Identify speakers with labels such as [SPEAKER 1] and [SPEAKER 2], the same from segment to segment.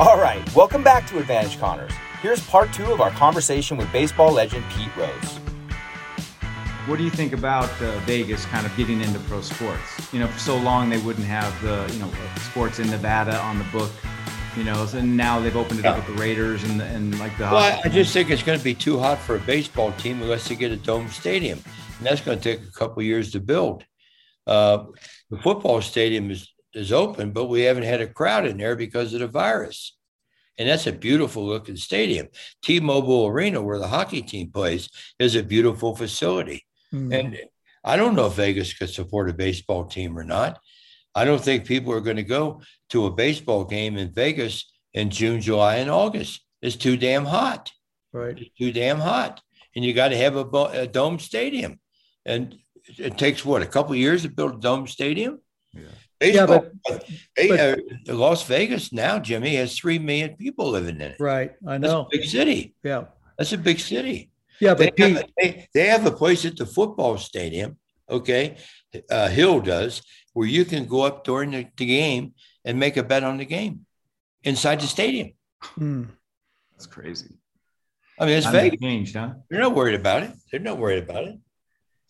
[SPEAKER 1] All right, welcome back to Advantage Connors. Here's part two of our conversation with baseball legend Pete Rose.
[SPEAKER 2] What do you think about uh, Vegas kind of getting into pro sports? You know, for so long they wouldn't have the you know sports in Nevada on the book. You know, and now they've opened it up with the Raiders and and like the.
[SPEAKER 3] Well, I, I just think it's going to be too hot for a baseball team unless they get a dome stadium, and that's going to take a couple years to build. Uh, the football stadium is is open, but we haven't had a crowd in there because of the virus. And that's a beautiful looking stadium. T Mobile Arena, where the hockey team plays, is a beautiful facility. Mm-hmm. And I don't know if Vegas could support a baseball team or not. I don't think people are going to go to a baseball game in Vegas in June, July, and August. It's too damn hot.
[SPEAKER 4] Right.
[SPEAKER 3] It's too damn hot. And you got to have a, a dome stadium. And it takes what, a couple years to build a dome stadium?
[SPEAKER 4] Yeah. Baseball, yeah,
[SPEAKER 3] but, but, Las Vegas now, Jimmy, has three million people living in it.
[SPEAKER 4] Right, I know.
[SPEAKER 3] big city.
[SPEAKER 4] Yeah,
[SPEAKER 3] that's a big city.
[SPEAKER 4] Yeah, but
[SPEAKER 3] they, have, they, they have a place at the football stadium. Okay, uh, Hill does where you can go up during the, the, game and make a bet on the game inside the stadium.
[SPEAKER 4] Hmm.
[SPEAKER 2] That's crazy.
[SPEAKER 3] I mean, it's Vegas.
[SPEAKER 2] Changed, huh?
[SPEAKER 3] They're not worried about it. They're not worried about it.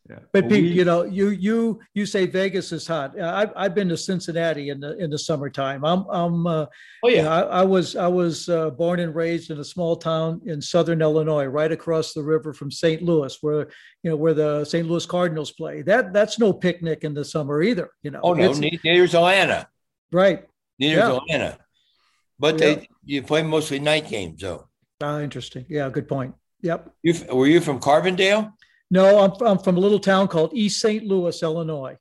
[SPEAKER 4] Yeah. But well, Pete, we, you know, you you you say Vegas is hot. I've I've been to Cincinnati in the in the summertime. I'm I'm. Uh,
[SPEAKER 3] oh yeah.
[SPEAKER 4] You know, I, I, was I was uh, born and raised in a small town in southern Illinois, right across the river from St. Louis, where you know where the St. Louis Cardinals play. That that's no picnic in the summer either. You know.
[SPEAKER 3] Oh no, neither's Atlanta.
[SPEAKER 4] Right.
[SPEAKER 3] Neither's yeah. Atlanta. But yeah. they you play mostly night games though.
[SPEAKER 4] Ah, interesting. Yeah, good point. Yep.
[SPEAKER 3] You were you from Carbondale?
[SPEAKER 4] No, I'm, I'm from a little town called East St. Louis, Illinois.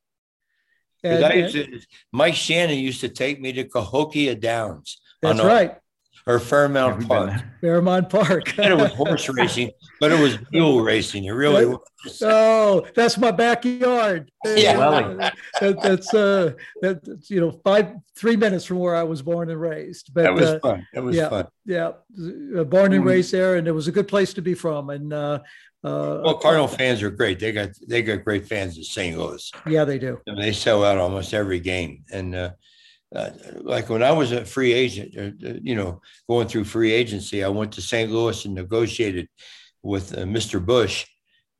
[SPEAKER 3] And, to, Mike Shannon used to take me to Cahokia Downs.
[SPEAKER 4] That's right.
[SPEAKER 3] Or Fairmount Park.
[SPEAKER 4] Fairmount Park.
[SPEAKER 3] and it was horse racing, but it was mule racing. It really was.
[SPEAKER 4] Oh, that's my backyard.
[SPEAKER 3] Yeah.
[SPEAKER 4] that, that's uh, that's you know five three minutes from where I was born and raised.
[SPEAKER 3] But that was uh, fun. That was
[SPEAKER 4] yeah,
[SPEAKER 3] fun.
[SPEAKER 4] Yeah, born and mm. raised there, and it was a good place to be from. And uh, uh,
[SPEAKER 3] well, Cardinal fans are great. They got they got great fans in St. Louis.
[SPEAKER 4] Yeah, they do.
[SPEAKER 3] And they sell out almost every game. And uh, uh, like when I was a free agent, uh, uh, you know, going through free agency, I went to St. Louis and negotiated with uh, Mr. Busch.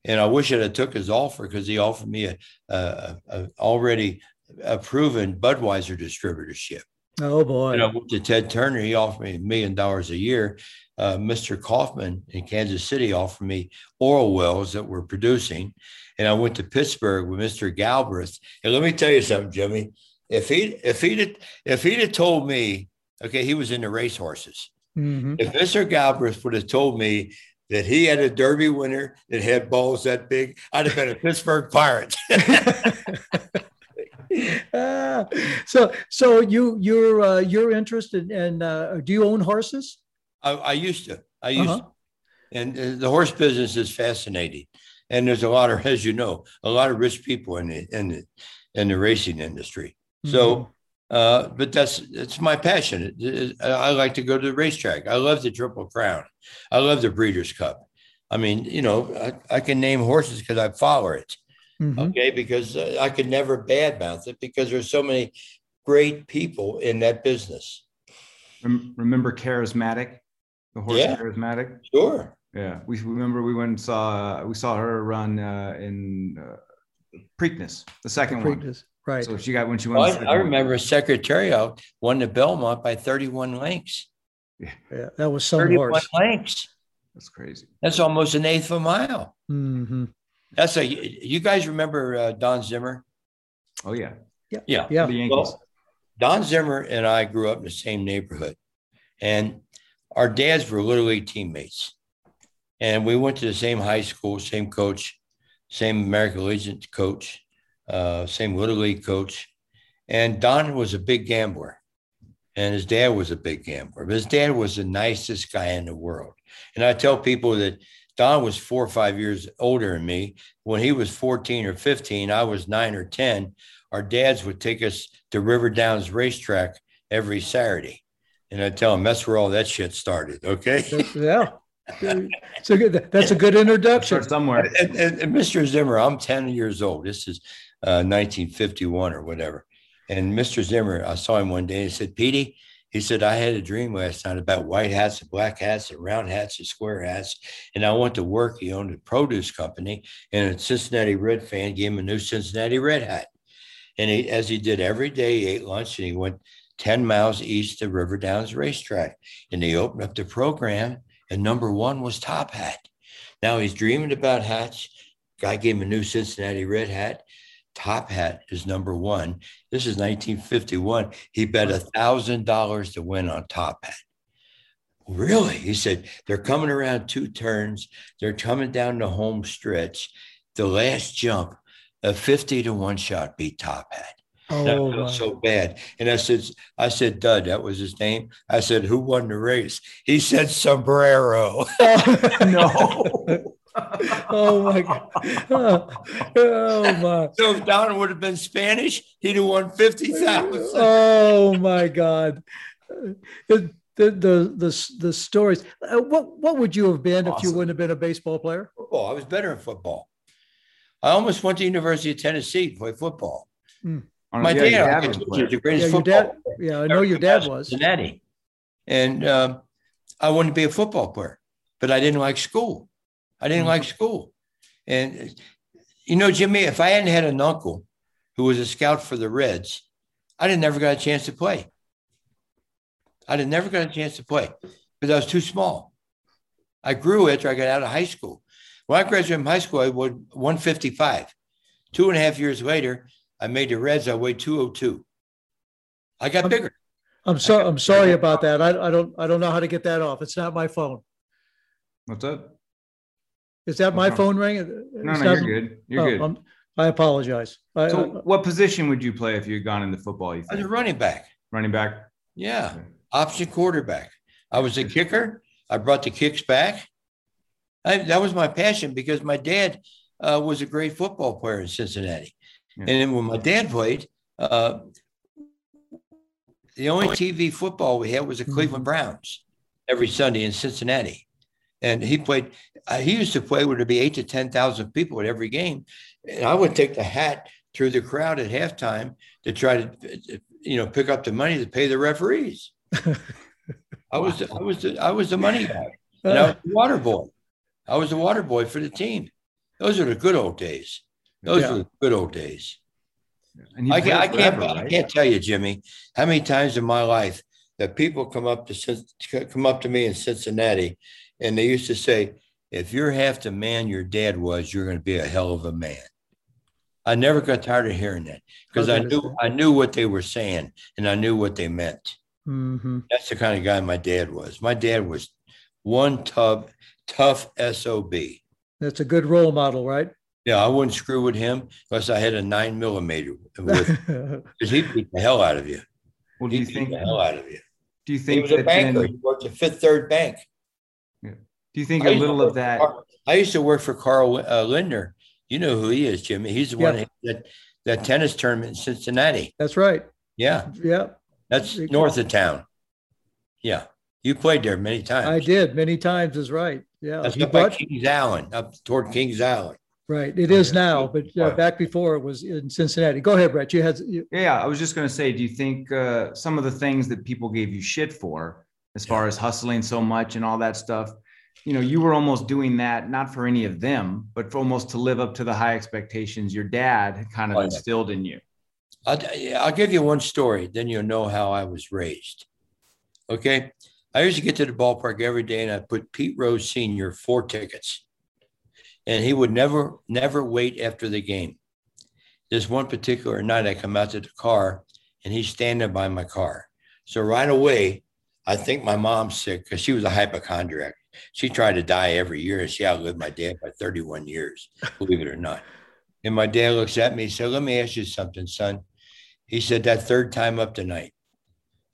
[SPEAKER 3] And I wish I'd have took his offer because he offered me a, a, a already a proven Budweiser distributorship.
[SPEAKER 4] Oh boy!
[SPEAKER 3] And I went to Ted Turner. He offered me a million dollars a year, uh, Mr. Kauffman in Kansas City offered me oil wells that we're producing. And I went to Pittsburgh with Mr. Galbreath. And let me tell you something, Jimmy. If he if he'd if he'd have told me, okay, he was into racehorses.
[SPEAKER 4] Mm-hmm.
[SPEAKER 3] If Mr. Galbreath would have told me that he had a Derby winner that had balls that big, I'd have been a Pittsburgh Pirate.
[SPEAKER 4] uh, so so you you're uh, you're interested in uh, do you own horses?
[SPEAKER 3] I, I used to. I used, uh-huh. to. and uh, the horse business is fascinating. and there's a lot of, as you know, a lot of rich people in the in the in the racing industry. Mm-hmm. So, uh, but that's that's my passion. It, it, I like to go to the racetrack. I love the Triple Crown. I love the Breeders' Cup. I mean, you know, I, I can name horses because I follow it. Mm-hmm. Okay, because uh, I could never badmouth it because there's so many great people in that business.
[SPEAKER 2] Remember charismatic, the horse yeah. charismatic.
[SPEAKER 3] Sure.
[SPEAKER 2] Yeah, we remember we went and saw we saw her run uh, in uh, Preakness, the second Preakness. one.
[SPEAKER 4] Right.
[SPEAKER 2] So she got when she went.
[SPEAKER 3] Well, I, I remember Secretariat won the Belmont by 31 lengths.
[SPEAKER 4] Yeah, yeah that was some
[SPEAKER 3] 31
[SPEAKER 4] horse.
[SPEAKER 3] lengths.
[SPEAKER 2] That's crazy.
[SPEAKER 3] That's almost an eighth of a mile.
[SPEAKER 4] Mm-hmm.
[SPEAKER 3] That's a. You guys remember uh, Don Zimmer?
[SPEAKER 2] Oh yeah.
[SPEAKER 4] Yeah.
[SPEAKER 3] Yeah.
[SPEAKER 4] Yeah.
[SPEAKER 2] The Yankees. Well,
[SPEAKER 3] Don Zimmer and I grew up in the same neighborhood, and our dads were league teammates. And we went to the same high school, same coach, same American Legion coach, uh, same little league coach. And Don was a big gambler, and his dad was a big gambler. But his dad was the nicest guy in the world. And I tell people that Don was four or five years older than me. When he was 14 or 15, I was nine or 10. Our dads would take us to River Downs racetrack every Saturday. And I tell them that's where all that shit started. Okay.
[SPEAKER 4] yeah. So good. That's a good introduction.
[SPEAKER 2] Start somewhere.
[SPEAKER 3] And, and, and, Mr. Zimmer, I'm 10 years old. This is uh, 1951 or whatever. And Mr. Zimmer, I saw him one day and he said, Petey, he said, I had a dream last night about white hats and black hats and round hats and square hats. And I went to work. He owned a produce company and a Cincinnati Red fan gave him a new Cincinnati Red hat. And he, as he did every day, he ate lunch and he went 10 miles east of River Downs Racetrack. And they opened up the program, and number one was Top Hat. Now he's dreaming about hats. Guy gave him a new Cincinnati Red hat. Top Hat is number one. This is 1951. He bet a thousand dollars to win on Top Hat. Really? He said, they're coming around two turns. They're coming down the home stretch. The last jump, a 50 to one shot beat Top Hat.
[SPEAKER 4] Oh,
[SPEAKER 3] that felt so bad. And I said, I said, Dud, that was his name. I said, who won the race? He said, Sombrero.
[SPEAKER 4] no. oh my god! Oh, oh, my!
[SPEAKER 3] So if Don would have been Spanish, he'd have won fifty thousand.
[SPEAKER 4] Oh my god! The, the the the the stories. Uh, what what would you have been awesome. if you wouldn't have been a baseball player?
[SPEAKER 3] Football. I was better in football. I almost went to University of Tennessee to play football.
[SPEAKER 4] Hmm.
[SPEAKER 3] My yeah, dad was the greatest yeah, football.
[SPEAKER 4] Dad, yeah, I know your dad was
[SPEAKER 3] Cincinnati, and uh, I wanted to be a football player, but I didn't like school. I didn't mm-hmm. like school, and you know, Jimmy, if I hadn't had an uncle who was a scout for the Reds, I'd have never got a chance to play. I'd have never got a chance to play because I was too small. I grew after I got out of high school. When I graduated from high school, I was 155. Two and a half years later, I made the Reds. I weighed 202. I got
[SPEAKER 4] I'm,
[SPEAKER 3] bigger.
[SPEAKER 4] I'm sorry. I'm sorry about that. I, I don't. I don't know how to get that off. It's not my phone.
[SPEAKER 2] What's that?
[SPEAKER 4] Is that my phone ringing?
[SPEAKER 2] No, no, you're good. You're oh, good. I'm,
[SPEAKER 4] i apologize. I,
[SPEAKER 2] so, I, what position would you play if you had gone into football? You
[SPEAKER 3] think? I was a running back.
[SPEAKER 2] Running back.
[SPEAKER 3] Yeah, okay. option quarterback. I was a kicker. I brought the kicks back. I, that was my passion because my dad uh, was a great football player in Cincinnati. Yeah. And then when my dad played, uh, the only TV football we had was the mm-hmm. Cleveland Browns every Sunday in Cincinnati. And he played, uh, he used to play where there'd be eight to 10,000 people at every game. And I would take the hat through the crowd at halftime to try to, you know, pick up the money to pay the referees. I was, I was, the, I was the money guy. And I was the water boy. I was the water boy for the team. Those are the good old days. Those yeah. were the good old days. And I, can't, I, can't, right? I can't tell you, Jimmy, how many times in my life that people come up to come up to me in Cincinnati, and they used to say, "If you're half the man your dad was, you're going to be a hell of a man." I never got tired of hearing that because I knew I knew what they were saying and I knew what they meant.
[SPEAKER 4] Mm-hmm.
[SPEAKER 3] That's the kind of guy my dad was. My dad was one tub tough sob.
[SPEAKER 4] That's a good role model, right?
[SPEAKER 3] Yeah, I wouldn't screw with him unless I had a nine millimeter because he'd beat the hell out of you.
[SPEAKER 2] Well, do you
[SPEAKER 3] he'd
[SPEAKER 2] think
[SPEAKER 3] the hell out of you?
[SPEAKER 2] Do you think
[SPEAKER 3] he was a banker? Then, he worked at Fifth Third Bank.
[SPEAKER 2] Yeah. Do you think a little of that?
[SPEAKER 3] I used to work for Carl uh, Lindner. You know who he is, Jimmy. He's the one that that tennis tournament in Cincinnati.
[SPEAKER 4] That's right.
[SPEAKER 3] Yeah.
[SPEAKER 4] Yeah.
[SPEAKER 3] That's north of town. Yeah. You played there many times.
[SPEAKER 4] I did many times. Is right. Yeah.
[SPEAKER 3] That's up brought, by Kings Island, up toward Kings Island.
[SPEAKER 4] Right. It is now, but uh, back before it was in Cincinnati. Go ahead, Brett. You had. You...
[SPEAKER 2] Yeah, I was just going to say, do you think uh, some of the things that people gave you shit for, as far as hustling so much and all that stuff, you know, you were almost doing that not for any of them, but almost to live up to the high expectations your dad had kind of oh, instilled in you.
[SPEAKER 3] I'll, I'll give you one story, then you'll know how I was raised. Okay. I used to get to the ballpark every day and I put Pete Rose Sr. four tickets and he would never, never wait after the game. This one particular night, I come out to the car and he's standing by my car. So right away, I think my mom's sick because she was a hypochondriac. She tried to die every year and she outlived my dad by 31 years, believe it or not. And my dad looks at me and said, Let me ask you something, son. He said, That third time up tonight.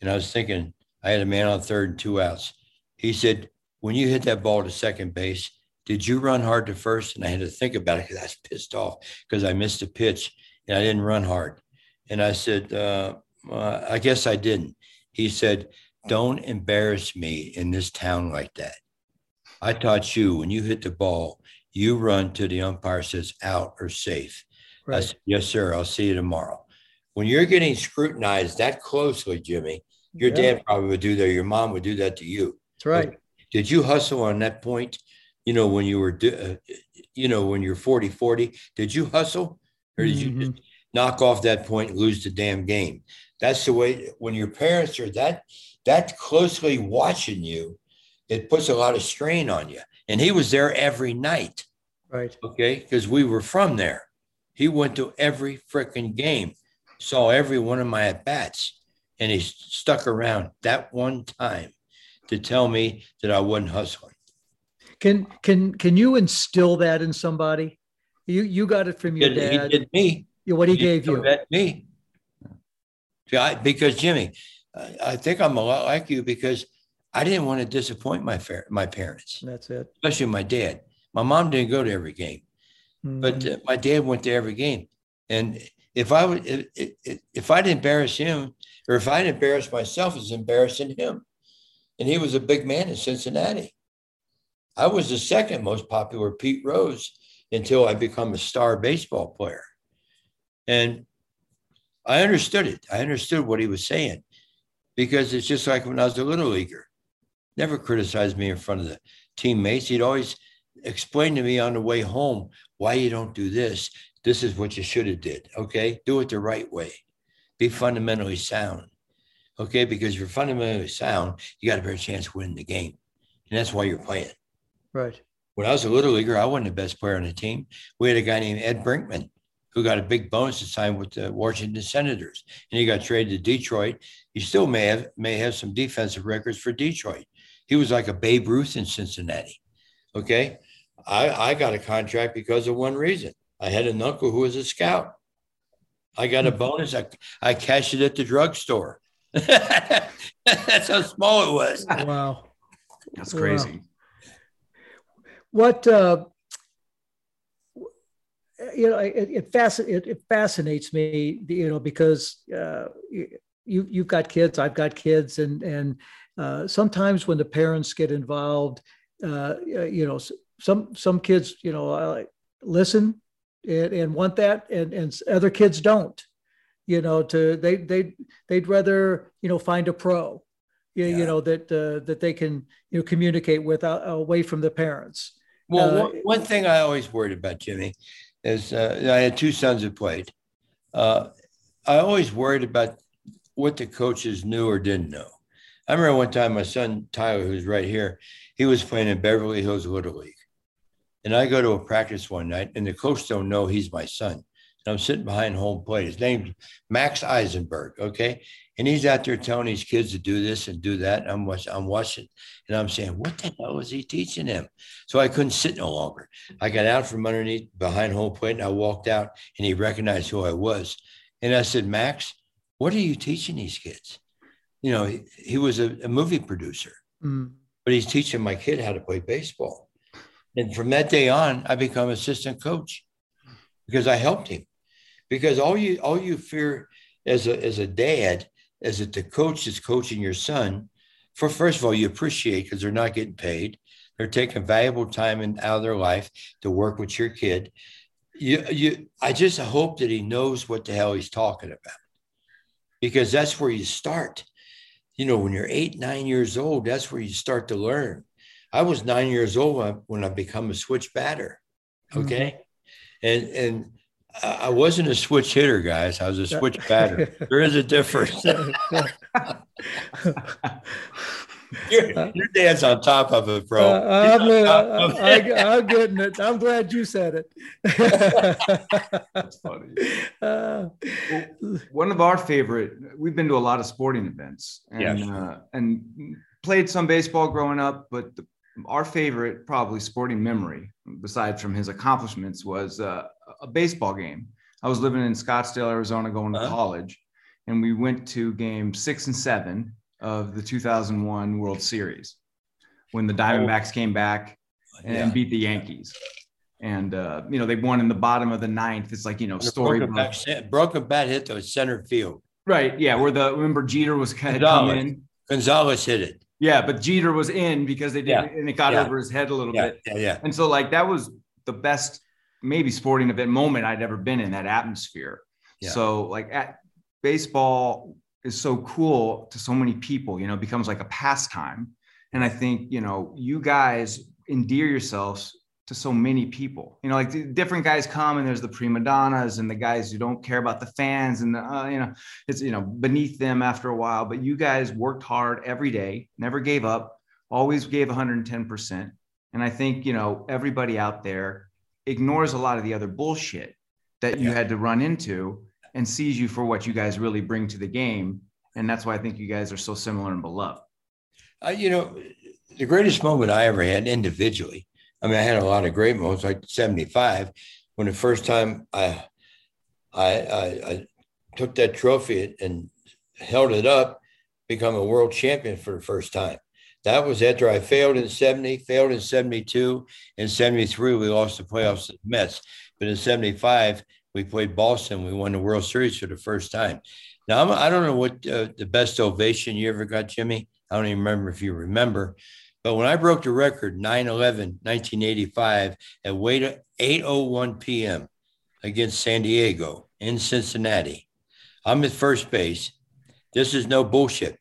[SPEAKER 3] And I was thinking, I had a man on third and two outs. He said, When you hit that ball to second base, did you run hard to first? And I had to think about it because I was pissed off because I missed a pitch and I didn't run hard. And I said, uh, uh, I guess I didn't. He said, Don't embarrass me in this town like that. I taught you when you hit the ball, you run to the umpire says out or safe. Right. I said, Yes, sir. I'll see you tomorrow. When you're getting scrutinized that closely, Jimmy, your yeah. dad probably would do that. Your mom would do that to you.
[SPEAKER 4] That's right.
[SPEAKER 3] Did you hustle on that point? You know, when you were, uh, you know, when you're 40, 40, did you hustle or did mm-hmm. you just knock off that point and lose the damn game? That's the way, when your parents are that, that closely watching you, it puts a lot of strain on you. And he was there every night.
[SPEAKER 4] Right.
[SPEAKER 3] Okay. Because we were from there. He went to every freaking game, saw every one of my at bats, and he stuck around that one time to tell me that I wasn't hustling.
[SPEAKER 4] Can can can you instill that in somebody? You you got it from your
[SPEAKER 3] he
[SPEAKER 4] dad.
[SPEAKER 3] He did me.
[SPEAKER 4] What he, he gave you?
[SPEAKER 3] That me. I, because Jimmy, I think I'm a lot like you because I didn't want to disappoint my my parents.
[SPEAKER 4] That's it.
[SPEAKER 3] Especially my dad. My mom didn't go to every game, mm-hmm. but uh, my dad went to every game. And if I would, if, if I'd embarrass him, or if I'd embarrass myself, it's embarrassing him. And he was a big man in Cincinnati. I was the second most popular Pete Rose until I become a star baseball player. And I understood it. I understood what he was saying because it's just like when I was a little leaguer. Never criticized me in front of the teammates. He'd always explain to me on the way home why you don't do this. This is what you should have did. Okay, do it the right way. Be fundamentally sound. Okay, because if you're fundamentally sound, you got a better chance of winning the game, and that's why you're playing.
[SPEAKER 4] Right.
[SPEAKER 3] When I was a little leaguer, I wasn't the best player on the team. We had a guy named Ed Brinkman who got a big bonus to sign with the Washington Senators, and he got traded to Detroit. He still may have may have some defensive records for Detroit. He was like a Babe Ruth in Cincinnati. Okay, I, I got a contract because of one reason. I had an uncle who was a scout. I got a hmm. bonus. I, I cashed it at the drugstore. That's how small it was.
[SPEAKER 4] Wow.
[SPEAKER 2] That's crazy. Wow
[SPEAKER 4] what uh, you know it, it, fasc- it, it, fascinates me you know because uh, you you've got kids i've got kids and and uh, sometimes when the parents get involved uh, you know some some kids you know uh, listen and, and want that and and other kids don't you know to they they they'd rather you know find a pro you, yeah. you know that uh, that they can you know communicate with uh, away from the parents
[SPEAKER 3] well, uh, one, one, thing I always worried about, Jimmy, is uh, I had two sons who played. Uh, I always worried about what the coaches knew or didn't know. I remember one time my son Tyler, who's right here, he was playing in Beverly Hills Little League. And I go to a practice one night, and the coach don't know he's my son. And I'm sitting behind home plate. His name's Max Eisenberg. Okay. And he's out there telling his kids to do this and do that. And I'm watching, I'm watching, and I'm saying, what the hell is he teaching them? So I couldn't sit no longer. I got out from underneath behind home plate and I walked out and he recognized who I was. And I said, Max, what are you teaching these kids? You know, he, he was a, a, movie producer. Mm. but he's teaching my kid how to play baseball. And from that day on, I become assistant coach because I helped him. Because all you all you fear as a as a dad is that the coach is coaching your son. For first of all, you appreciate because they're not getting paid. They're taking valuable time in, out of their life to work with your kid. You, you, I just hope that he knows what the hell he's talking about, because that's where you start. You know, when you're eight, nine years old, that's where you start to learn. I was nine years old when I become a switch batter. Okay, mm-hmm. and and I wasn't a switch hitter, guys. I was a switch batter. there is a difference. your, your dad's on top of it, bro. Uh,
[SPEAKER 4] I'm, I, am getting it. I'm glad you said
[SPEAKER 2] it. That's funny. Uh, well, one of our favorite. We've been to a lot of sporting events and yes. uh, and played some baseball growing up, but the, our favorite, probably sporting memory, besides from his accomplishments, was uh, a baseball game. I was living in Scottsdale, Arizona, going to uh-huh. college, and we went to game six and seven of the 2001 World Series when the Diamondbacks came back and yeah. beat the Yankees. And uh, you know they won in the bottom of the ninth. It's like you know story
[SPEAKER 3] broken bat, broken bat hit to center field.
[SPEAKER 2] Right. Yeah. Where the remember Jeter was kind of coming in.
[SPEAKER 3] Gonzalez hit it.
[SPEAKER 2] Yeah, but Jeter was in because they did, yeah. and it got yeah. over his head a little bit.
[SPEAKER 3] Yeah, yeah.
[SPEAKER 2] And so, like, that was the best, maybe sporting event moment I'd ever been in that atmosphere. Yeah. So, like, at baseball is so cool to so many people. You know, becomes like a pastime. And I think you know, you guys endear yourselves to so many people. You know, like different guys come and there's the prima donnas and the guys who don't care about the fans and the, uh, you know, it's, you know, beneath them after a while. But you guys worked hard every day, never gave up, always gave 110%. And I think, you know, everybody out there ignores a lot of the other bullshit that you yeah. had to run into and sees you for what you guys really bring to the game. And that's why I think you guys are so similar and beloved.
[SPEAKER 3] Uh, you know, the greatest moment I ever had individually I mean, I had a lot of great moments, like 75, when the first time I, I, I, I took that trophy and held it up, become a world champion for the first time. That was after I failed in 70, failed in 72. In 73, we lost the playoffs to the Mets. But in 75, we played Boston. We won the World Series for the first time. Now, I'm, I do not know what uh, the best ovation you ever got, Jimmy. I don't even remember if you remember, but when I broke the record 9 11, 1985, at 8.01 p.m. against San Diego in Cincinnati, I'm at first base. This is no bullshit.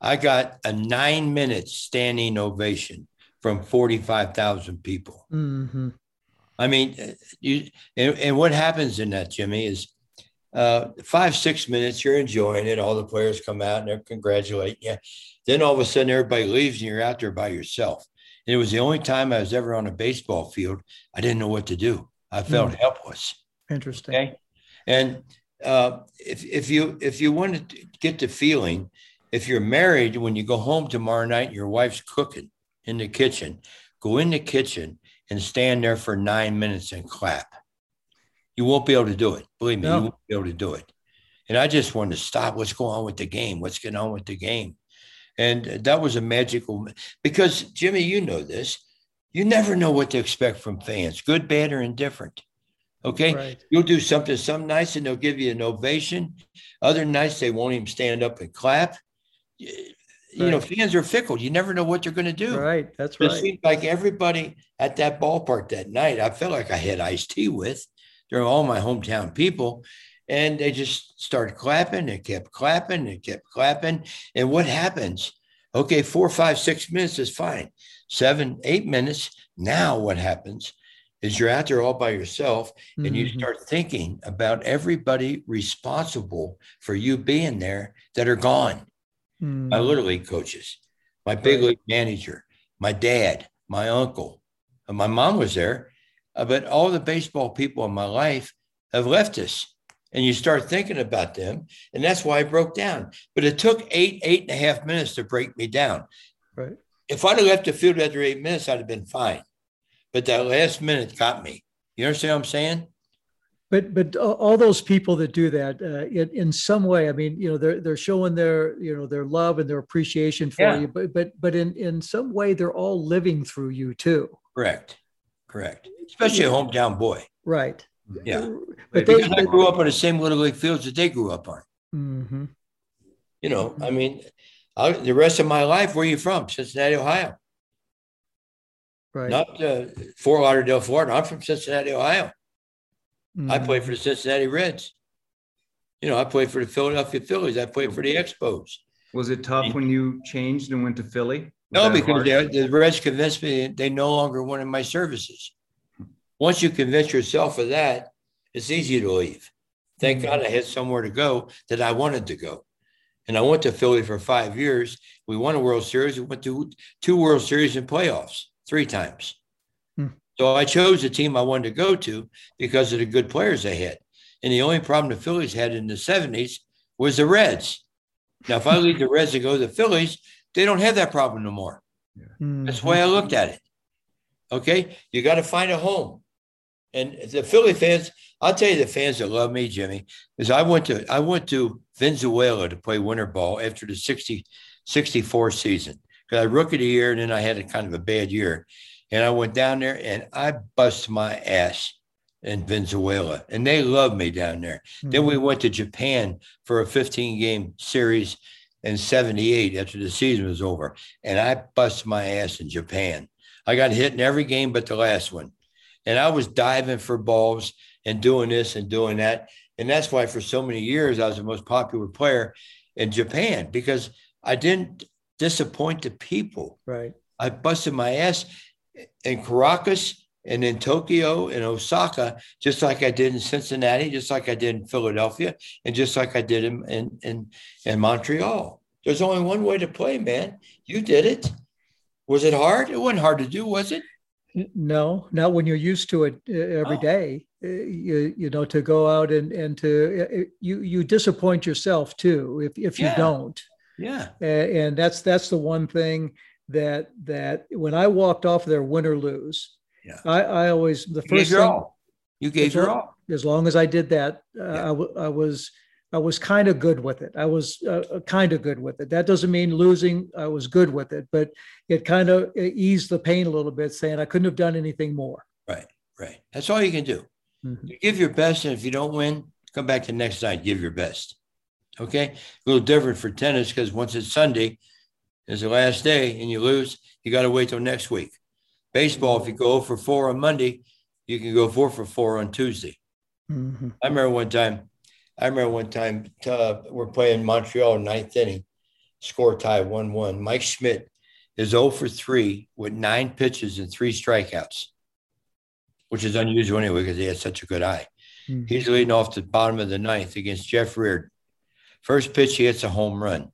[SPEAKER 3] I got a nine minute standing ovation from 45,000 people. Mm-hmm. I mean, you, and, and, what happens in that, Jimmy, is uh, five, six minutes, you're enjoying it. All the players come out and they're congratulating you. Then all of a sudden, everybody leaves and you're out there by yourself. And it was the only time I was ever on a baseball field. I didn't know what to do. I felt mm. helpless.
[SPEAKER 4] Interesting.
[SPEAKER 3] Okay. And uh, if, if you if you want to get the feeling, if you're married, when you go home tomorrow night, your wife's cooking in the kitchen, go in the kitchen and stand there for nine minutes and clap. You won't be able to do it. Believe me, no. you won't be able to do it. And I just wanted to stop. What's going on with the game? What's going on with the game? And that was a magical because Jimmy, you know this. You never know what to expect from fans, good, bad, or indifferent. Okay. Right. You'll do something some nights and they'll give you an ovation. Other nights they won't even stand up and clap. You right. know, fans are fickle. You never know what they're going to do.
[SPEAKER 4] Right. That's right.
[SPEAKER 3] It seemed like everybody at that ballpark that night, I felt like I had iced tea with. They're all my hometown people. And they just started clapping and kept clapping and kept clapping. And what happens? Okay, four, five, six minutes is fine. Seven, eight minutes. Now, what happens is you're out there all by yourself and mm-hmm. you start thinking about everybody responsible for you being there that are gone. Mm-hmm. My little league coaches, my big league manager, my dad, my uncle, my mom was there, uh, but all the baseball people in my life have left us and you start thinking about them. And that's why I broke down. But it took eight, eight and a half minutes to break me down.
[SPEAKER 4] Right.
[SPEAKER 3] If I'd have left the field after eight minutes, I'd have been fine. But that last minute got me. You understand what I'm saying?
[SPEAKER 4] But but all those people that do that uh, in, in some way i mean you know they're they're showing their you know their love and their appreciation for yeah. you but but but in in some way they're all living through you too.
[SPEAKER 3] Correct. Correct. Especially a hometown boy.
[SPEAKER 4] Right.
[SPEAKER 3] Yeah. But because they, i grew up on the same little league fields that they grew up on.
[SPEAKER 4] Mm-hmm.
[SPEAKER 3] you know i mean I, the rest of my life where are you from? Cincinnati ohio.
[SPEAKER 4] Right.
[SPEAKER 3] Not uh, fort lauderdale florida. I'm from cincinnati ohio Mm-hmm. I played for the Cincinnati Reds. You know, I played for the Philadelphia Phillies. I played for the Expos.
[SPEAKER 2] Was it tough when you changed and went to Philly? Was
[SPEAKER 3] no, because they, the Reds convinced me they no longer wanted my services. Once you convince yourself of that, it's easy to leave. Thank mm-hmm. God I had somewhere to go that I wanted to go. And I went to Philly for five years. We won a World Series. We went to two World Series and playoffs three times. So I chose the team I wanted to go to because of the good players they had. And the only problem the Phillies had in the 70s was the Reds. Now, if I leave the Reds and go to the Phillies, they don't have that problem no more. Mm-hmm. That's why I looked at it. Okay. You got to find a home. And the Philly fans, I'll tell you the fans that love me, Jimmy, is I went to I went to Venezuela to play winter ball after the 60, 64 season. Because I rookie the year and then I had a kind of a bad year. And I went down there and I bust my ass in Venezuela. And they loved me down there. Mm-hmm. Then we went to Japan for a 15 game series in 78 after the season was over. And I bust my ass in Japan. I got hit in every game but the last one. And I was diving for balls and doing this and doing that. And that's why for so many years I was the most popular player in Japan because I didn't disappoint the people.
[SPEAKER 4] Right.
[SPEAKER 3] I busted my ass in Caracas and in Tokyo and Osaka, just like I did in Cincinnati, just like I did in Philadelphia, and just like I did in, in, in, in Montreal. There's only one way to play, man. You did it. Was it hard? It wasn't hard to do, was it?
[SPEAKER 4] No, not when you're used to it uh, every oh. day. Uh, you, you know, to go out and, and to, uh, you, you disappoint yourself too, if, if you
[SPEAKER 3] yeah.
[SPEAKER 4] don't.
[SPEAKER 3] Yeah.
[SPEAKER 4] And that's, that's the one thing that that when I walked off there, win or lose,
[SPEAKER 3] yeah.
[SPEAKER 4] I, I always the
[SPEAKER 3] you
[SPEAKER 4] first
[SPEAKER 3] thing. All. You gave your all.
[SPEAKER 4] As long as I did that, uh, yeah. I, w- I was I was kind of good with it. I was uh, uh kind of good with it. That doesn't mean losing. I was good with it, but it kind of eased the pain a little bit, saying I couldn't have done anything more.
[SPEAKER 3] Right, right. That's all you can do. Mm-hmm. You give your best, and if you don't win, come back the next night. Give your best. Okay, a little different for tennis because once it's Sunday, is the last day and you lose, you got to wait till next week. Baseball, if you go for four on Monday, you can go four for four on Tuesday. Mm-hmm. I remember one time, I remember one time uh, we're playing Montreal ninth inning, score tie 1 1. Mike Schmidt is 0 for 3 with nine pitches and three strikeouts, which is unusual anyway because he has such a good eye. Mm-hmm. He's leading off the bottom of the ninth against Jeff Reardon. First pitch, he hits a home run.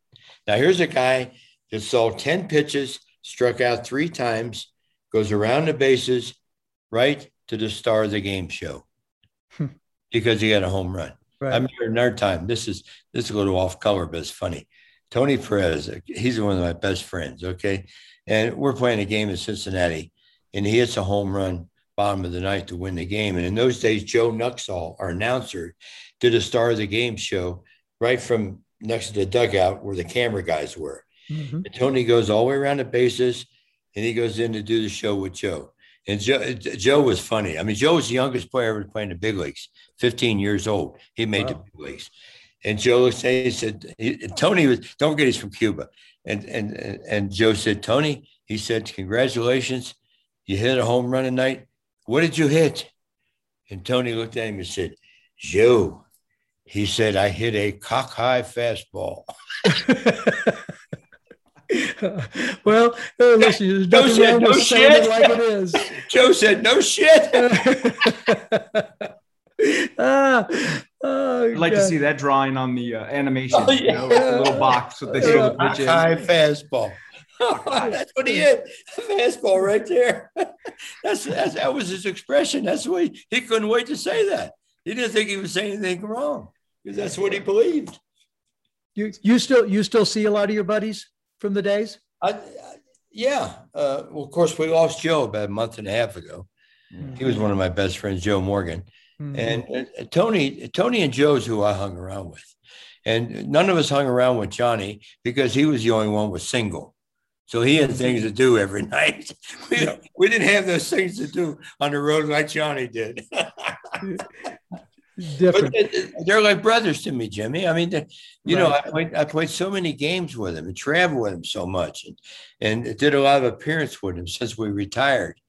[SPEAKER 3] Now, here's a guy that saw 10 pitches, struck out three times, goes around the bases, right to the star of the game show hmm. because he had a home run. Right. I remember another time. This is this is a little off color, but it's funny. Tony Perez, he's one of my best friends. Okay, and we're playing a game in Cincinnati, and he hits a home run bottom of the ninth to win the game. And in those days, Joe Nuxhall, our announcer, did a star of the game show right from next to the dugout where the camera guys were. Mm-hmm. Tony goes all the way around the bases and he goes in to do the show with Joe. And Joe, Joe was funny. I mean, Joe was the youngest player ever playing the big leagues, 15 years old. He made wow. the big leagues. And Joe said, he said, he, Tony was, don't forget he's from Cuba. And, and, and Joe said, Tony, he said, congratulations. You hit a home run tonight. What did you hit? And Tony looked at him and said, Joe, he said, I hit a cock high fastball.
[SPEAKER 4] well, listen,
[SPEAKER 3] Joe said no shit.
[SPEAKER 4] Like it is.
[SPEAKER 3] Joe said no shit.
[SPEAKER 4] ah, oh,
[SPEAKER 2] I'd like God. to see that drawing on the uh, animation. Oh, yeah. you know, a little box with the show the pitch
[SPEAKER 3] High fastball. that's what he hit. Fastball right there. That's, that's, that was his expression. That's why he, he couldn't wait to say that. He didn't think he was saying anything wrong because that's what he believed.
[SPEAKER 4] You you still you still see a lot of your buddies from the days?
[SPEAKER 3] I, yeah. Uh, well, of course, we lost Joe about a month and a half ago. Mm-hmm. He was one of my best friends, Joe Morgan. Mm-hmm. And uh, Tony, Tony and Joe's who I hung around with. And none of us hung around with Johnny because he was the only one was single. So he had things to do every night. We, we didn't have those things to do on the road like Johnny did. Different. But they're like brothers to me, Jimmy. I mean, you right. know, I played, I played so many games with him and traveled with him so much and, and did a lot of appearances with him since we retired.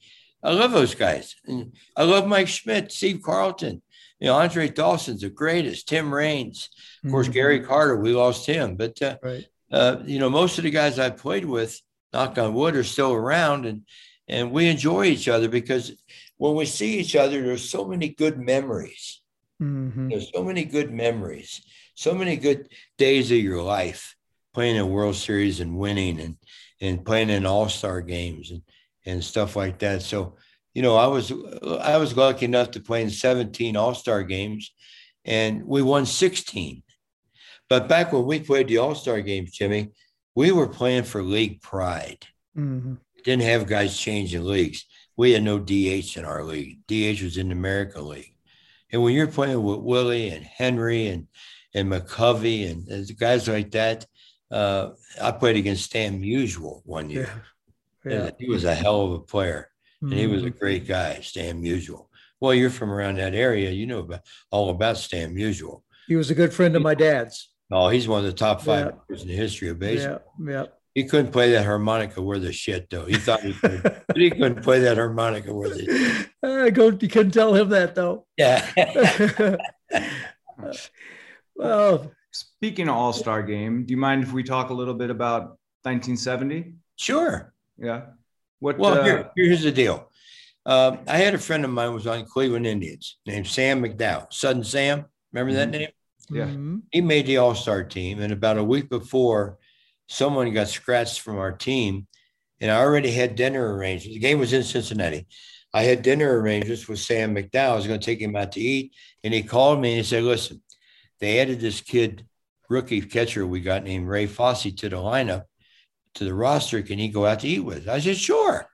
[SPEAKER 3] I love those guys. And I love Mike Schmidt, Steve Carlton, you know, Andre Dawson's the greatest, Tim Raines, of course, mm-hmm. Gary Carter, we lost him. But, uh, right. uh, you know, most of the guys I played with, knock on wood, are still around. And, and we enjoy each other because when we see each other, there's so many good memories. Mm-hmm. There's so many good memories, so many good days of your life playing in World Series and winning and, and playing in all star games and, and stuff like that. So, you know, I was I was lucky enough to play in 17 All Star games, and we won 16. But back when we played the All Star games, Jimmy, we were playing for league pride. Mm-hmm. Didn't have guys changing leagues. We had no DH in our league. DH was in the American League. And when you're playing with Willie and Henry and and McCovey and guys like that, uh, I played against Stan Musial one year. Yeah. yeah. He was a hell of a player, mm-hmm. and he was a mm-hmm. great guy, Stan Musial. Well, you're from around that area, you know about all about Stan Musial.
[SPEAKER 4] He was a good friend of my dad's.
[SPEAKER 3] Oh, he's one of the top five yeah. in the history of baseball. Yeah, yeah. He couldn't play that harmonica worth a shit, though. He thought he could, but he couldn't play that harmonica worth it.
[SPEAKER 4] I go. You couldn't tell him that, though.
[SPEAKER 3] Yeah.
[SPEAKER 2] well, speaking of All Star Game, do you mind if we talk a little bit about 1970?
[SPEAKER 3] Sure.
[SPEAKER 2] Yeah.
[SPEAKER 3] What? Well, uh, here, here's the deal. Uh, I had a friend of mine was on Cleveland Indians named Sam McDowell. Sudden Sam, remember that mm-hmm. name?
[SPEAKER 2] Yeah. Mm-hmm.
[SPEAKER 3] He made the All Star team, and about a week before someone got scratched from our team, and I already had dinner arrangements. The game was in Cincinnati. I had dinner arrangements with Sam McDowell. I was going to take him out to eat, and he called me and he said, "Listen, they added this kid, rookie catcher we got named Ray Fosse to the lineup, to the roster. Can he go out to eat with?" I said, "Sure."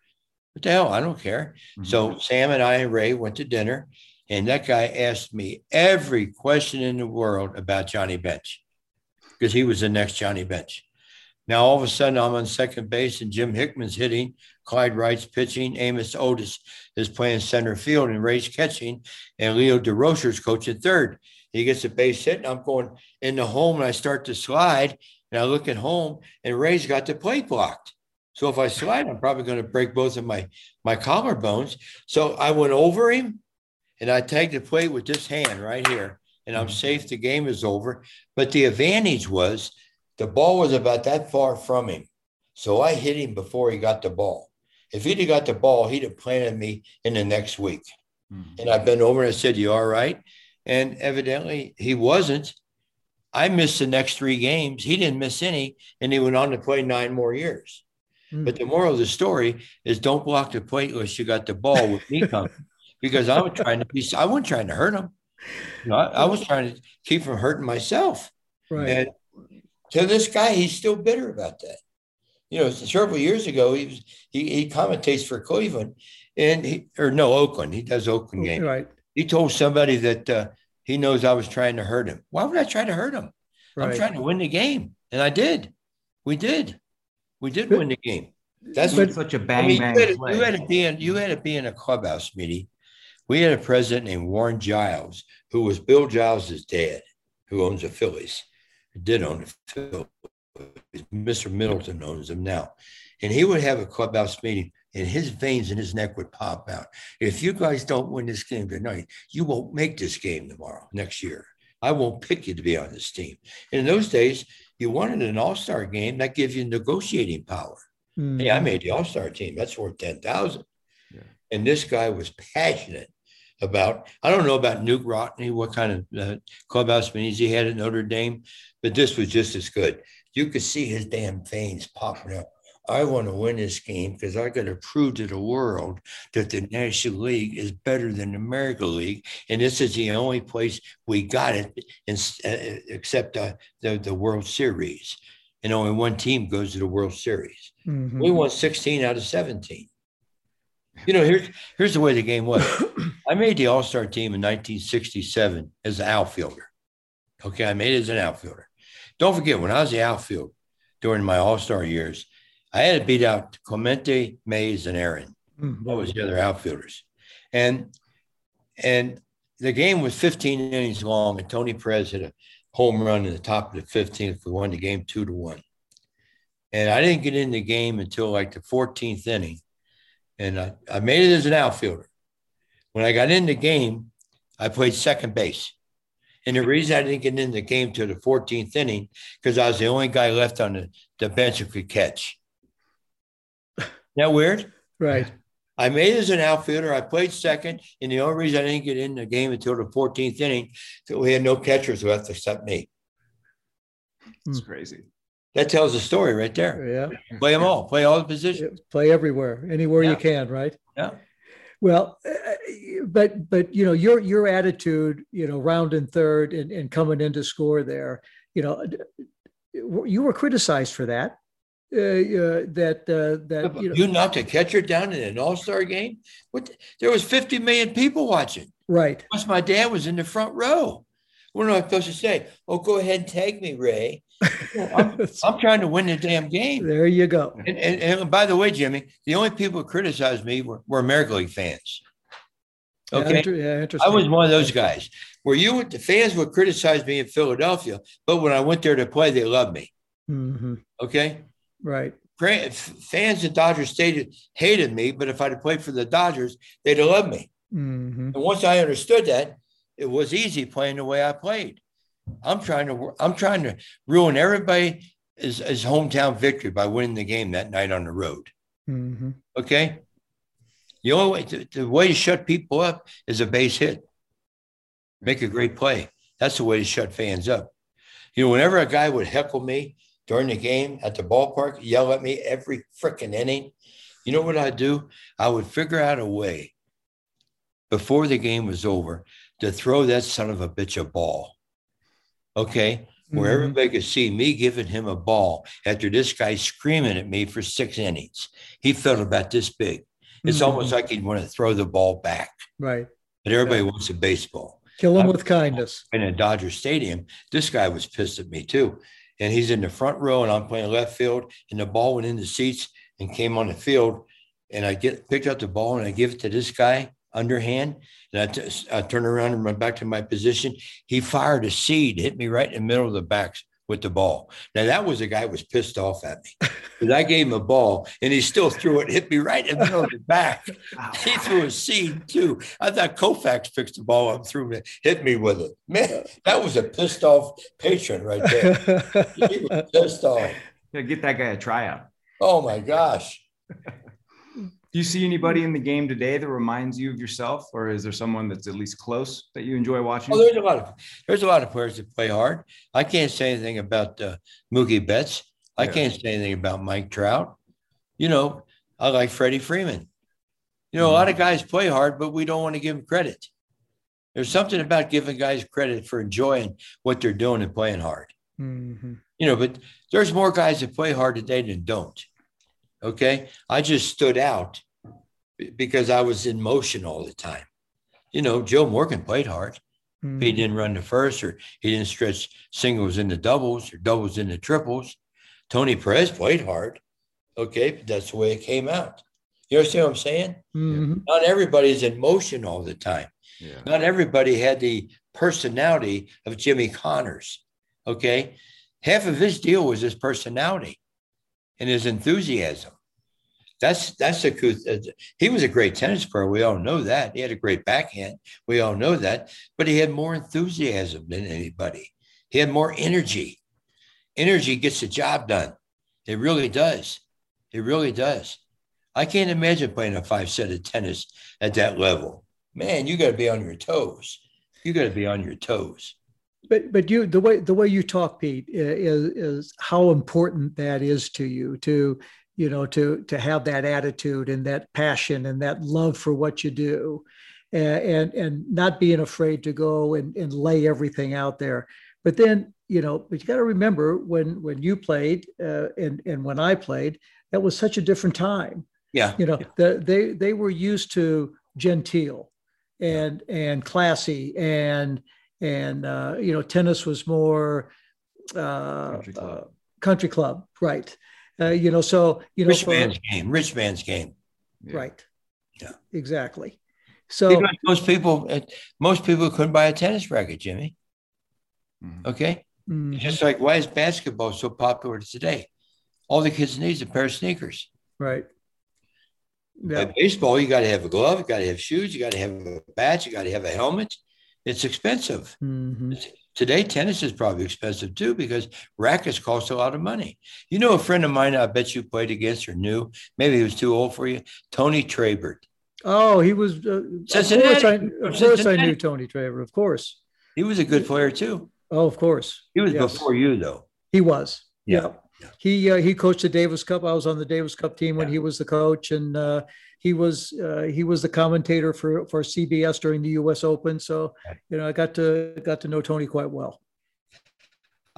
[SPEAKER 3] What the hell? I don't care. Mm-hmm. So Sam and I and Ray went to dinner, and that guy asked me every question in the world about Johnny Bench because he was the next Johnny Bench. Now all of a sudden I'm on second base and Jim Hickman's hitting, Clyde Wright's pitching, Amos Otis is playing center field and Ray's catching, and Leo Durocher's coaching third. He gets a base hit, and I'm going in the home and I start to slide, and I look at home and Ray's got the plate blocked. So if I slide, I'm probably going to break both of my my collarbones. So I went over him and I tagged the plate with this hand right here, and I'm mm-hmm. safe. The game is over. But the advantage was the ball was about that far from him. So I hit him before he got the ball. If he'd have got the ball, he'd have planted me in the next week. Mm-hmm. And I bent over and I said, You all right? And evidently he wasn't. I missed the next three games. He didn't miss any, and he went on to play nine more years. Mm-hmm. But the moral of the story is don't block the plate unless you got the ball with me coming. because I was trying to be, I wasn't trying to hurt him. You know, I, I, was trying to keep from hurting myself. Right. And to this guy, he's still bitter about that. You know, several years ago, he was he, he commentates for Cleveland, and he or no Oakland. He does Oakland games.
[SPEAKER 4] Right.
[SPEAKER 3] He told somebody that uh, he knows I was trying to hurt him. Why would I try to hurt him? Right. I'm trying to win the game, and I did. We did. We did but, win the game.
[SPEAKER 2] That's but, such a bang I mean, bang.
[SPEAKER 3] You had, to, you had to be in. You had to be in a clubhouse meeting. We had a president named Warren Giles, who was Bill Giles' dad, who owns the Phillies did own the Mr. Middleton owns them now. And he would have a clubhouse meeting and his veins in his neck would pop out. If you guys don't win this game tonight, you won't make this game tomorrow, next year. I won't pick you to be on this team. And in those days, you wanted an all-star game that gives you negotiating power. Mm-hmm. Hey, I made the all-star team. That's worth 10,000. Yeah. And this guy was passionate about, I don't know about Knute Rockne, what kind of uh, clubhouse meetings he had at Notre Dame, but this was just as good. You could see his damn veins popping up. I want to win this game because I got to prove to the world that the National League is better than the American League, and this is the only place we got it, in, uh, except uh, the the World Series, and only one team goes to the World Series. Mm-hmm. We won 16 out of 17. You know, here's here's the way the game was. I made the All Star team in 1967 as an outfielder. Okay, I made it as an outfielder. Don't forget, when I was the outfield during my All Star years, I had to beat out Clemente, Mays, and Aaron. Mm-hmm. What was the other outfielders? And and the game was 15 innings long, and Tony Perez hit a home run in the top of the 15th. We won the game two to one. And I didn't get in the game until like the 14th inning. And I, I made it as an outfielder. When I got in the game, I played second base. And the reason I didn't get in the game till the 14th inning, because I was the only guy left on the, the bench who could catch. Isn't that weird?
[SPEAKER 4] Right.
[SPEAKER 3] I made it as an outfielder. I played second, and the only reason I didn't get in the game until the 14th inning, that we had no catchers left except me.
[SPEAKER 2] It's crazy.
[SPEAKER 3] That tells the story right there.
[SPEAKER 4] Yeah.
[SPEAKER 3] Play them all. Play all the positions.
[SPEAKER 4] Play everywhere, anywhere yeah. you can. Right.
[SPEAKER 3] Yeah.
[SPEAKER 4] Well, uh, but but you know your your attitude, you know, rounding third and, and coming in to score there, you know, you were criticized for that. Uh, uh, that uh, that
[SPEAKER 3] you, know, you knocked a catcher down in an All Star game. What? There was 50 million people watching.
[SPEAKER 4] Right.
[SPEAKER 3] Plus, my dad was in the front row. What am I supposed to say? Oh, go ahead and tag me, Ray. I'm, I'm, trying to win the damn game.
[SPEAKER 4] There you go.
[SPEAKER 3] And, and, and, by the way, Jimmy, the only people who criticized me were, were American League fans. Okay. Yeah, inter- yeah, interesting. I was one of those guys where you the fans would criticize me in Philadelphia, but when I went there to play, they loved me.
[SPEAKER 4] Mm-hmm.
[SPEAKER 3] Okay.
[SPEAKER 4] Right.
[SPEAKER 3] Fans at Dodger Stadium hated me, but if I'd played for the Dodgers, they'd have loved me.
[SPEAKER 4] Mm-hmm.
[SPEAKER 3] And once I understood that, it was easy playing the way I played. I'm trying to I'm trying to ruin everybody his, his hometown victory by winning the game that night on the road.
[SPEAKER 4] Mm-hmm.
[SPEAKER 3] Okay. The only way to, the way to shut people up is a base hit. Make a great play. That's the way to shut fans up. You know, whenever a guy would heckle me during the game at the ballpark, yell at me every freaking inning, you know what I'd do? I would figure out a way before the game was over to throw that son of a bitch a ball. Okay. Where mm-hmm. everybody could see me giving him a ball after this guy screaming at me for six innings. He felt about this big. It's mm-hmm. almost like he'd want to throw the ball back.
[SPEAKER 4] Right.
[SPEAKER 3] But everybody yeah. wants a baseball.
[SPEAKER 4] Kill him with kindness.
[SPEAKER 3] In a Dodger Stadium, this guy was pissed at me too. And he's in the front row, and I'm playing left field, and the ball went in the seats and came on the field. And I get picked up the ball and I give it to this guy underhand. And I, t- I turned around and went back to my position. He fired a seed, hit me right in the middle of the back with the ball. Now that was a guy who was pissed off at me because I gave him a ball and he still threw it, hit me right in the middle of the back. He threw a seed too. I thought Koufax fixed the ball up, threw it, hit me with it. Man, that was a pissed off patron right there. he was pissed off.
[SPEAKER 2] Yeah, get that guy a tryout.
[SPEAKER 3] Oh my gosh.
[SPEAKER 2] Do you see anybody in the game today that reminds you of yourself, or is there someone that's at least close that you enjoy watching?
[SPEAKER 3] Oh, there's a lot of there's a lot of players that play hard. I can't say anything about uh, Mookie Betts. I yeah. can't say anything about Mike Trout. You know, I like Freddie Freeman. You know, mm-hmm. a lot of guys play hard, but we don't want to give them credit. There's something about giving guys credit for enjoying what they're doing and playing hard.
[SPEAKER 4] Mm-hmm.
[SPEAKER 3] You know, but there's more guys that play hard today than don't. Okay. I just stood out because I was in motion all the time. You know, Joe Morgan played hard. Mm-hmm. He didn't run the first, or he didn't stretch singles into doubles or doubles into triples. Tony Perez played hard. Okay, but that's the way it came out. You understand what I'm saying?
[SPEAKER 4] Mm-hmm.
[SPEAKER 3] Not everybody's in motion all the time.
[SPEAKER 2] Yeah.
[SPEAKER 3] Not everybody had the personality of Jimmy Connors. Okay. Half of his deal was his personality and his enthusiasm. That's that's a uh, he was a great tennis player. We all know that. He had a great backhand. We all know that. But he had more enthusiasm than anybody. He had more energy. Energy gets the job done. It really does. It really does. I can't imagine playing a five set of tennis at that level. Man, you got to be on your toes. You got to be on your toes.
[SPEAKER 4] But but you the way the way you talk, Pete, is is how important that is to you to you know to to have that attitude and that passion and that love for what you do. And and, and not being afraid to go and, and lay everything out there. But then you know but you got to remember when when you played uh, and and when i played that was such a different time.
[SPEAKER 3] Yeah.
[SPEAKER 4] You know, the, they they were used to genteel and and classy and and uh, you know tennis was more uh,
[SPEAKER 2] Country club.
[SPEAKER 4] uh, country club, right? Uh, you know, so you know,
[SPEAKER 3] Rich
[SPEAKER 4] for-
[SPEAKER 3] man's game. Rich man's game.
[SPEAKER 2] Yeah.
[SPEAKER 4] right?
[SPEAKER 3] Yeah.
[SPEAKER 4] exactly. So
[SPEAKER 3] Because most people, uh, most people couldn't buy a tennis racket, Jimmy.
[SPEAKER 2] Mhm.
[SPEAKER 3] Okay.
[SPEAKER 4] mhm,
[SPEAKER 3] Just like why is basketball so popular today? All the kids need is a pair of sneakers.
[SPEAKER 4] right, yeah,
[SPEAKER 3] But baseball, you got to have a glove, you got to have shoes, you got to have a bat, you got to have a helmet. It's expensive.
[SPEAKER 4] mhm.
[SPEAKER 3] Today, tennis is probably expensive too because rackets cost a lot of money. You know, a friend of mine, I bet you played against or knew, maybe he was too old for you, Tony Trabert.
[SPEAKER 4] Oh, he was. Uh, of course, I, of course, I knew Tony Trabert. Of course.
[SPEAKER 3] He was a good player too.
[SPEAKER 4] Oh, of course.
[SPEAKER 3] He was
[SPEAKER 4] Yes.
[SPEAKER 3] before you, though.
[SPEAKER 4] He was.
[SPEAKER 3] Yeah.
[SPEAKER 4] Yeah.
[SPEAKER 3] Yeah.
[SPEAKER 4] He uh, he coached the Davis Cup. I was on the Davis Cup team when he was the coach, and uh, he was uh, he was the commentator for for CBS during the U.S. Open. So you know, I got to got to know Tony quite well.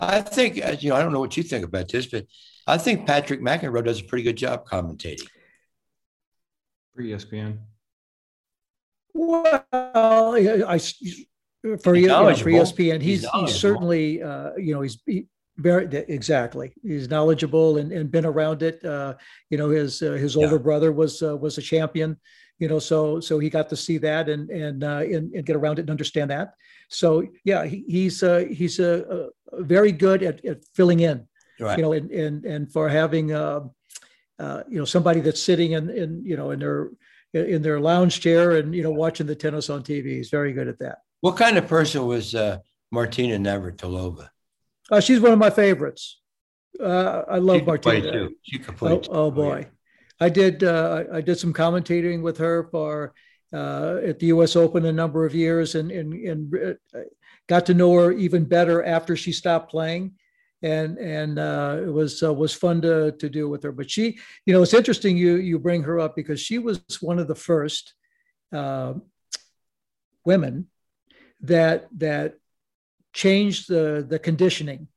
[SPEAKER 3] I think, uh, you know, I don't know what you think about this, but I think Patrick McEnroe does a pretty good job commentating.
[SPEAKER 2] For ESPN.
[SPEAKER 4] Well, I, I for you know, for. ESPN,
[SPEAKER 3] He's
[SPEAKER 4] he's, he's, certainly uh, you know he's he, very exactly he's knowledgeable and, and been around it. Uh, you know his uh, his
[SPEAKER 3] Yeah.
[SPEAKER 4] older brother was uh, was a champion. You know, so so he got to see that and and uh, and, and get around it and understand that. So yeah, he, he's uh, he's uh, very good at, at filling in.
[SPEAKER 3] Right.
[SPEAKER 4] You know, and and and for having uh, uh, you know somebody that's sitting in in you know in their in their lounge chair and you know watching the tennis on TV. He's very good at that.
[SPEAKER 3] What kind of person was uh, Martina Navratilova?
[SPEAKER 4] Uh, she's one of my favorites. Uh, I love
[SPEAKER 3] She
[SPEAKER 4] Martina.
[SPEAKER 3] too. She could play
[SPEAKER 4] Oh,
[SPEAKER 3] too.
[SPEAKER 4] oh boy, I did. Uh, I did some commentating with her for uh, at the U.S. Open a number of years, and and and uh, got to know her even better after she stopped playing, and and uh, it was uh, was fun to to do with her. But she, you know, it's interesting you you bring her up because she was one of the first uh, women that that changed the the conditioning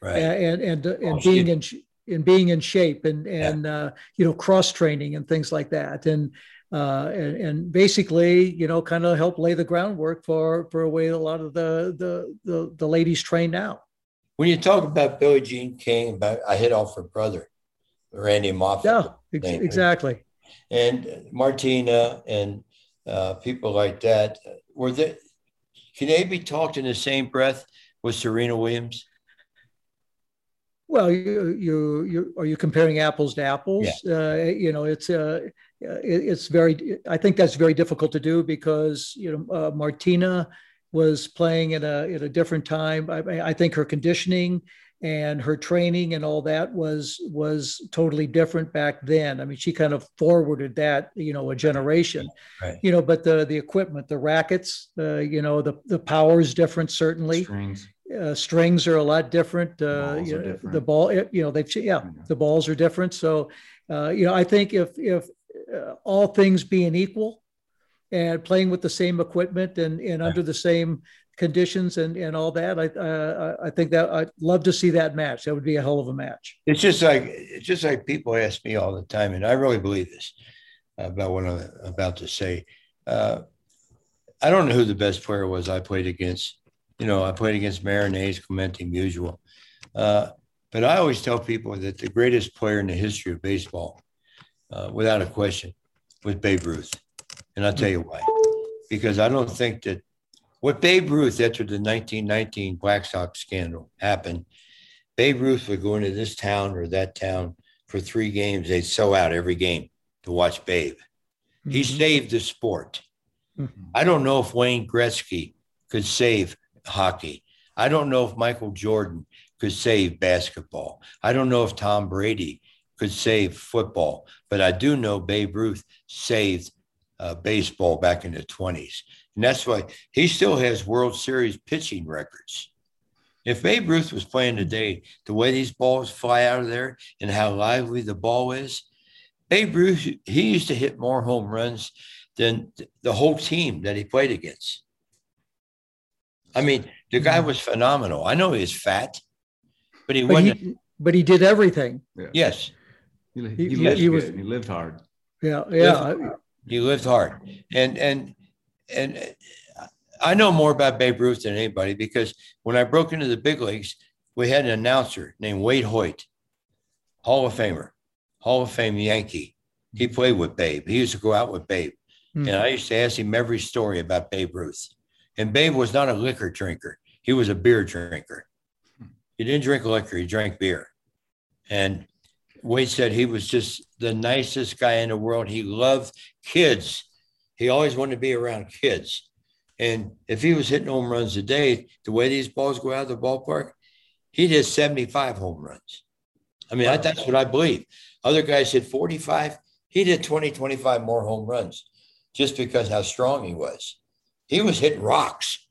[SPEAKER 3] Right.
[SPEAKER 4] and and and
[SPEAKER 3] Oh,
[SPEAKER 4] being in in being in shape and and uh, you know cross training and things like that and uh, and, and basically you know kind of help lay the groundwork for for a way a lot of the the the, the ladies train now.
[SPEAKER 3] When you talk about Billie Jean King, about I hit off her brother, Randy Moffitt.
[SPEAKER 4] Yeah, ex- exactly.
[SPEAKER 3] and Martina and uh, people like that were they can they be talked in the same breath with Serena Williams?
[SPEAKER 4] Well, you you you are you comparing apples to apples? Uh, you know, it's uh, it, it's very. I think that's very difficult to do because you know uh, Martina was playing at a at a different time. I, I think her conditioning and her training and all that was was totally different back then. I mean, she kind of forwarded that you know a generation.
[SPEAKER 3] Right.
[SPEAKER 4] You know, but the the equipment, the rackets, uh, you know, the the power is different certainly
[SPEAKER 2] Strings.
[SPEAKER 4] uh, strings are a lot different. Uh,
[SPEAKER 2] Balls
[SPEAKER 4] you
[SPEAKER 2] are
[SPEAKER 4] know,
[SPEAKER 2] different.
[SPEAKER 4] The ball, you know, they've yeah,
[SPEAKER 2] Yeah.
[SPEAKER 4] the balls are different. So, uh, you know, I think if if uh, all things being equal, and playing with the same equipment and and under the same conditions and and all that, I uh, I think that I'd love to see that match. That would be a hell of a match.
[SPEAKER 3] It's just like it's just like people ask me all the time, and I really believe this about what I'm about to say. Uh, I don't know who the best player was I played against. You know, I played against Marinades, Clemente, Musial. Uh, but I always tell people that the greatest player in the history of baseball, uh, without a question, was Babe Ruth. And I'll tell you why. Because I don't think that what Babe Ruth, after the 1919 Black Sox scandal happened, Babe Ruth would go into this town or that town for three games. They'd sell out every game to watch Babe. He
[SPEAKER 4] Mhm.
[SPEAKER 3] saved the sport.
[SPEAKER 4] Mhm.
[SPEAKER 3] I don't know if Wayne Gretzky could save hockey. I don't know if Michael Jordan could save basketball. I don't know if Tom Brady could save football, but I do know Babe Ruth saved uh, baseball back in the 20s. And that's why he still has World Series pitching records. If Babe Ruth was playing today, the way these balls fly out of there and how lively the ball is, Babe Ruth, he used to hit more home runs than the whole team that he played against. I mean, the guy mm-hmm. was phenomenal. I know he was fat, but he
[SPEAKER 4] But
[SPEAKER 3] wasn't.
[SPEAKER 4] he but he did everything.
[SPEAKER 3] yes,
[SPEAKER 2] He,
[SPEAKER 4] He-
[SPEAKER 2] he,
[SPEAKER 4] he-
[SPEAKER 2] lived
[SPEAKER 4] he was-
[SPEAKER 2] He lived hard.
[SPEAKER 4] Yeah, yeah.
[SPEAKER 3] He lived hard, and and and I know more about Babe Ruth than anybody because when I broke into the big leagues, we had an announcer named Waite Hoyt, Hall of Famer, Hall of Fame Yankee. He played with Babe. He used to go out with Babe. Mm-hmm. And I used to ask him every story about Babe Ruth. And Babe was not a liquor drinker, he was a beer drinker. He didn't drink liquor, he drank beer. And Waite said he was just the nicest guy in the world. He loved kids. He always wanted to be around kids. And if he was hitting home runs a day, the way these balls go out of the ballpark, he did 75 home runs. I mean, that's what I believe. Other guys hit 45. He did 20, 25 more home runs just because how strong he was. He was hitting rocks.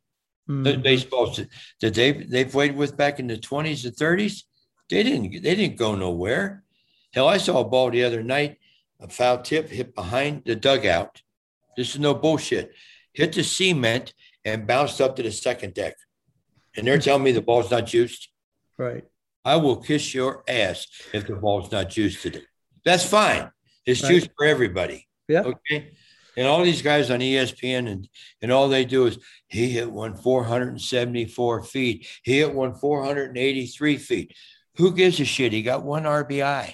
[SPEAKER 3] Mm. The baseballs that they they played with back in the 20s and 30s, they didn't they didn't go nowhere. Hell, I saw a ball the other night, a foul tip hit behind the dugout. This is no bullshit. Hit the cement and bounced up to the second deck. And they're telling me the ball's not juiced.
[SPEAKER 4] Right.
[SPEAKER 3] I will kiss your ass if the ball's not juiced today. That's fine. It's right. juice for everybody.
[SPEAKER 4] Yeah.
[SPEAKER 3] Okay. And all these guys on ESPN and, and all they do is he hit one 474 feet. He hit one 483 feet. Who gives a shit? He got one RBI.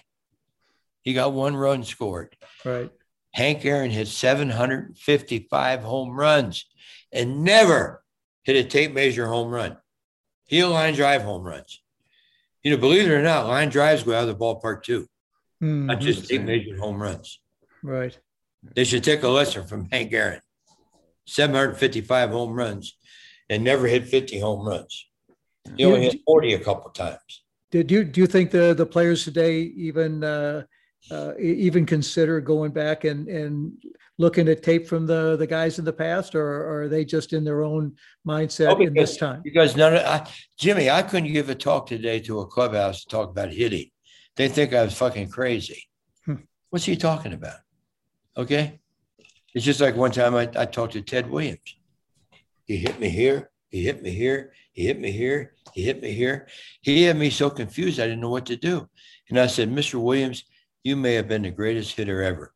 [SPEAKER 3] He got one run scored.
[SPEAKER 4] Right.
[SPEAKER 3] Hank Aaron hit 755 home runs and never hit a tape measure home run. He a line drive home runs. You know, believe it or not, line drives go out of the ballpark too, mm-hmm. not just tape measure home runs.
[SPEAKER 4] Right.
[SPEAKER 3] They should take a lesson from Hank Aaron. 755 home runs and never hit 50 home runs. He only hit 40 a couple times.
[SPEAKER 4] Did you do you think the the players today even uh, uh, even consider going back and and looking at tape from the the guys in the past, or, or are they just in their own mindset oh, because, in this time?
[SPEAKER 3] Because none of I, Jimmy, I couldn't give a talk today to a clubhouse to talk about hitting. They think I was fucking crazy. Hmm. What's he talking about? Okay. It's just like one time I, I talked to Ted Williams. He hit me here. He hit me here. He hit me here. He hit me here. He had me so confused, I didn't know what to do. And I said, Mr. Williams, you may have been the greatest hitter ever.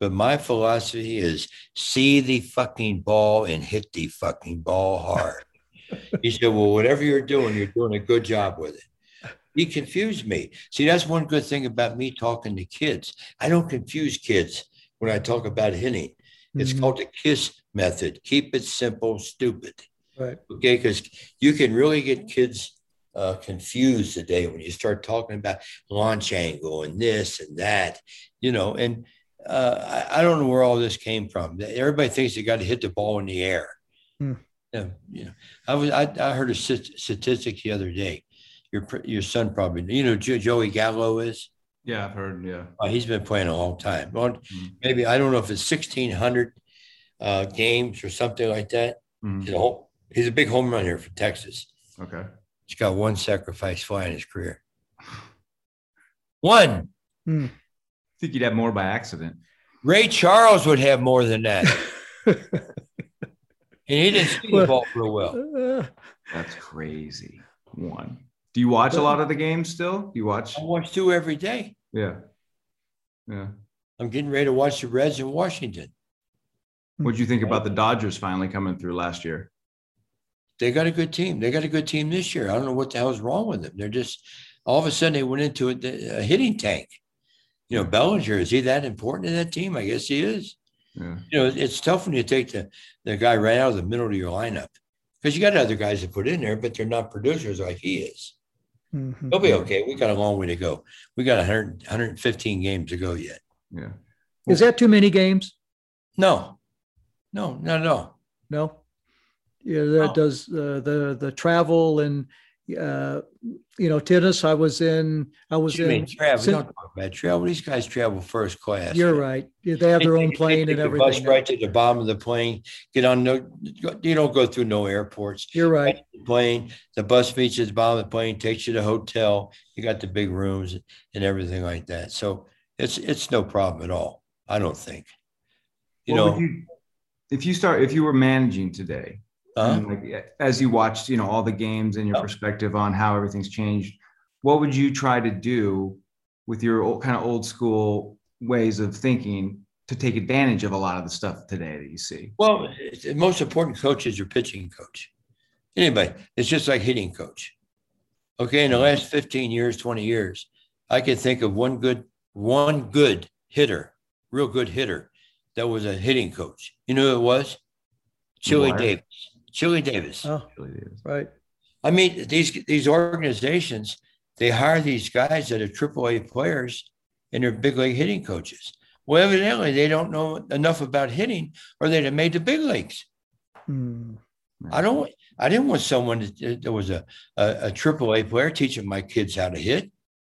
[SPEAKER 3] But my philosophy is see the fucking ball and hit the fucking ball hard. he said, Well, whatever you're doing, you're doing a good job with it. He confused me. See, that's one good thing about me talking to kids. I don't confuse kids when I talk about hitting. It's mm-hmm. called the KISS method. Keep it simple, stupid.
[SPEAKER 4] Right.
[SPEAKER 3] Okay. Because you can really get kids uh, confused today when you start talking about launch angle and this and that, you know, and uh, I, I, don't know where all this came from. Everybody thinks they got to hit the ball in the air. Hmm. Yeah, you know, I was I, I heard a statistic the other day. Your your son probably you know Joey Gallo is.
[SPEAKER 2] Yeah, I've heard. Yeah,
[SPEAKER 3] uh, he's been playing a long time. Well, mm-hmm. maybe I don't know if it's sixteen hundred uh, games or something like that. Mm-hmm. He's, a whole, he's a big home run here for Texas.
[SPEAKER 2] Okay,
[SPEAKER 3] he's got one sacrifice fly in his career. One.
[SPEAKER 2] Hmm. I think you'd have more by accident.
[SPEAKER 3] Ray Charles would have more than that. and he didn't see the ball real well.
[SPEAKER 2] That's crazy. One. Do you watch a lot of the games still? Do you watch?
[SPEAKER 3] I watch two every day.
[SPEAKER 2] Yeah. Yeah.
[SPEAKER 3] I'm getting ready to watch the Reds in Washington.
[SPEAKER 2] What do you think about the Dodgers finally coming through last year?
[SPEAKER 3] They got a good team. They got a good team this year. I don't know what the hell is wrong with them. They're just all of a sudden they went into a, a hitting tank. You know, Bellinger is he that important to that team? I guess he is. Yeah. You know, it's tough when you take the the guy right out of the middle of your lineup because you got other guys to put in there, but they're not producers like he is. Mm-hmm. He'll be okay. We got a long way to go. We got 100, 115 games to go yet.
[SPEAKER 2] Yeah.
[SPEAKER 4] Is that too many games?
[SPEAKER 3] No, no, no, no,
[SPEAKER 4] no. Yeah, that no. does uh, the the travel and uh, you know, tennis. I was in. I was you in.
[SPEAKER 3] Travel. Sin- don't talk about travel. These guys travel first class.
[SPEAKER 4] You're right. Yeah, they have their own plane and everything.
[SPEAKER 3] Bus right to the bottom of the plane. Get on no. You don't go through no airports.
[SPEAKER 4] You're right.
[SPEAKER 3] The plane. The bus meets at the bottom of the plane. Takes you to the hotel. You got the big rooms and everything like that. So it's it's no problem at all. I don't think. You what know, you,
[SPEAKER 2] if you start if you were managing today, uh-huh. like, as you watched, you know, all the games and your oh. perspective on how everything's changed, what would you try to do with your old, kind of old school ways of thinking to take advantage of a lot of the stuff today that you see.
[SPEAKER 3] Well, the most important coach is your pitching coach. Anybody, it's just like hitting coach. Okay, in the last 15 years, 20 years, I can think of one good, one good hitter, real good hitter that was a hitting coach. You know who it was? Chili Davis. Chili Davis.
[SPEAKER 4] Oh, right.
[SPEAKER 3] I mean, these these organizations, they hire these guys that are AAA players and they're big league hitting coaches. Well, evidently they don't know enough about hitting or they'd have made the big leagues.
[SPEAKER 4] Hmm.
[SPEAKER 3] I don't I didn't want someone that, that was a, a, a AAA player teaching my kids how to hit.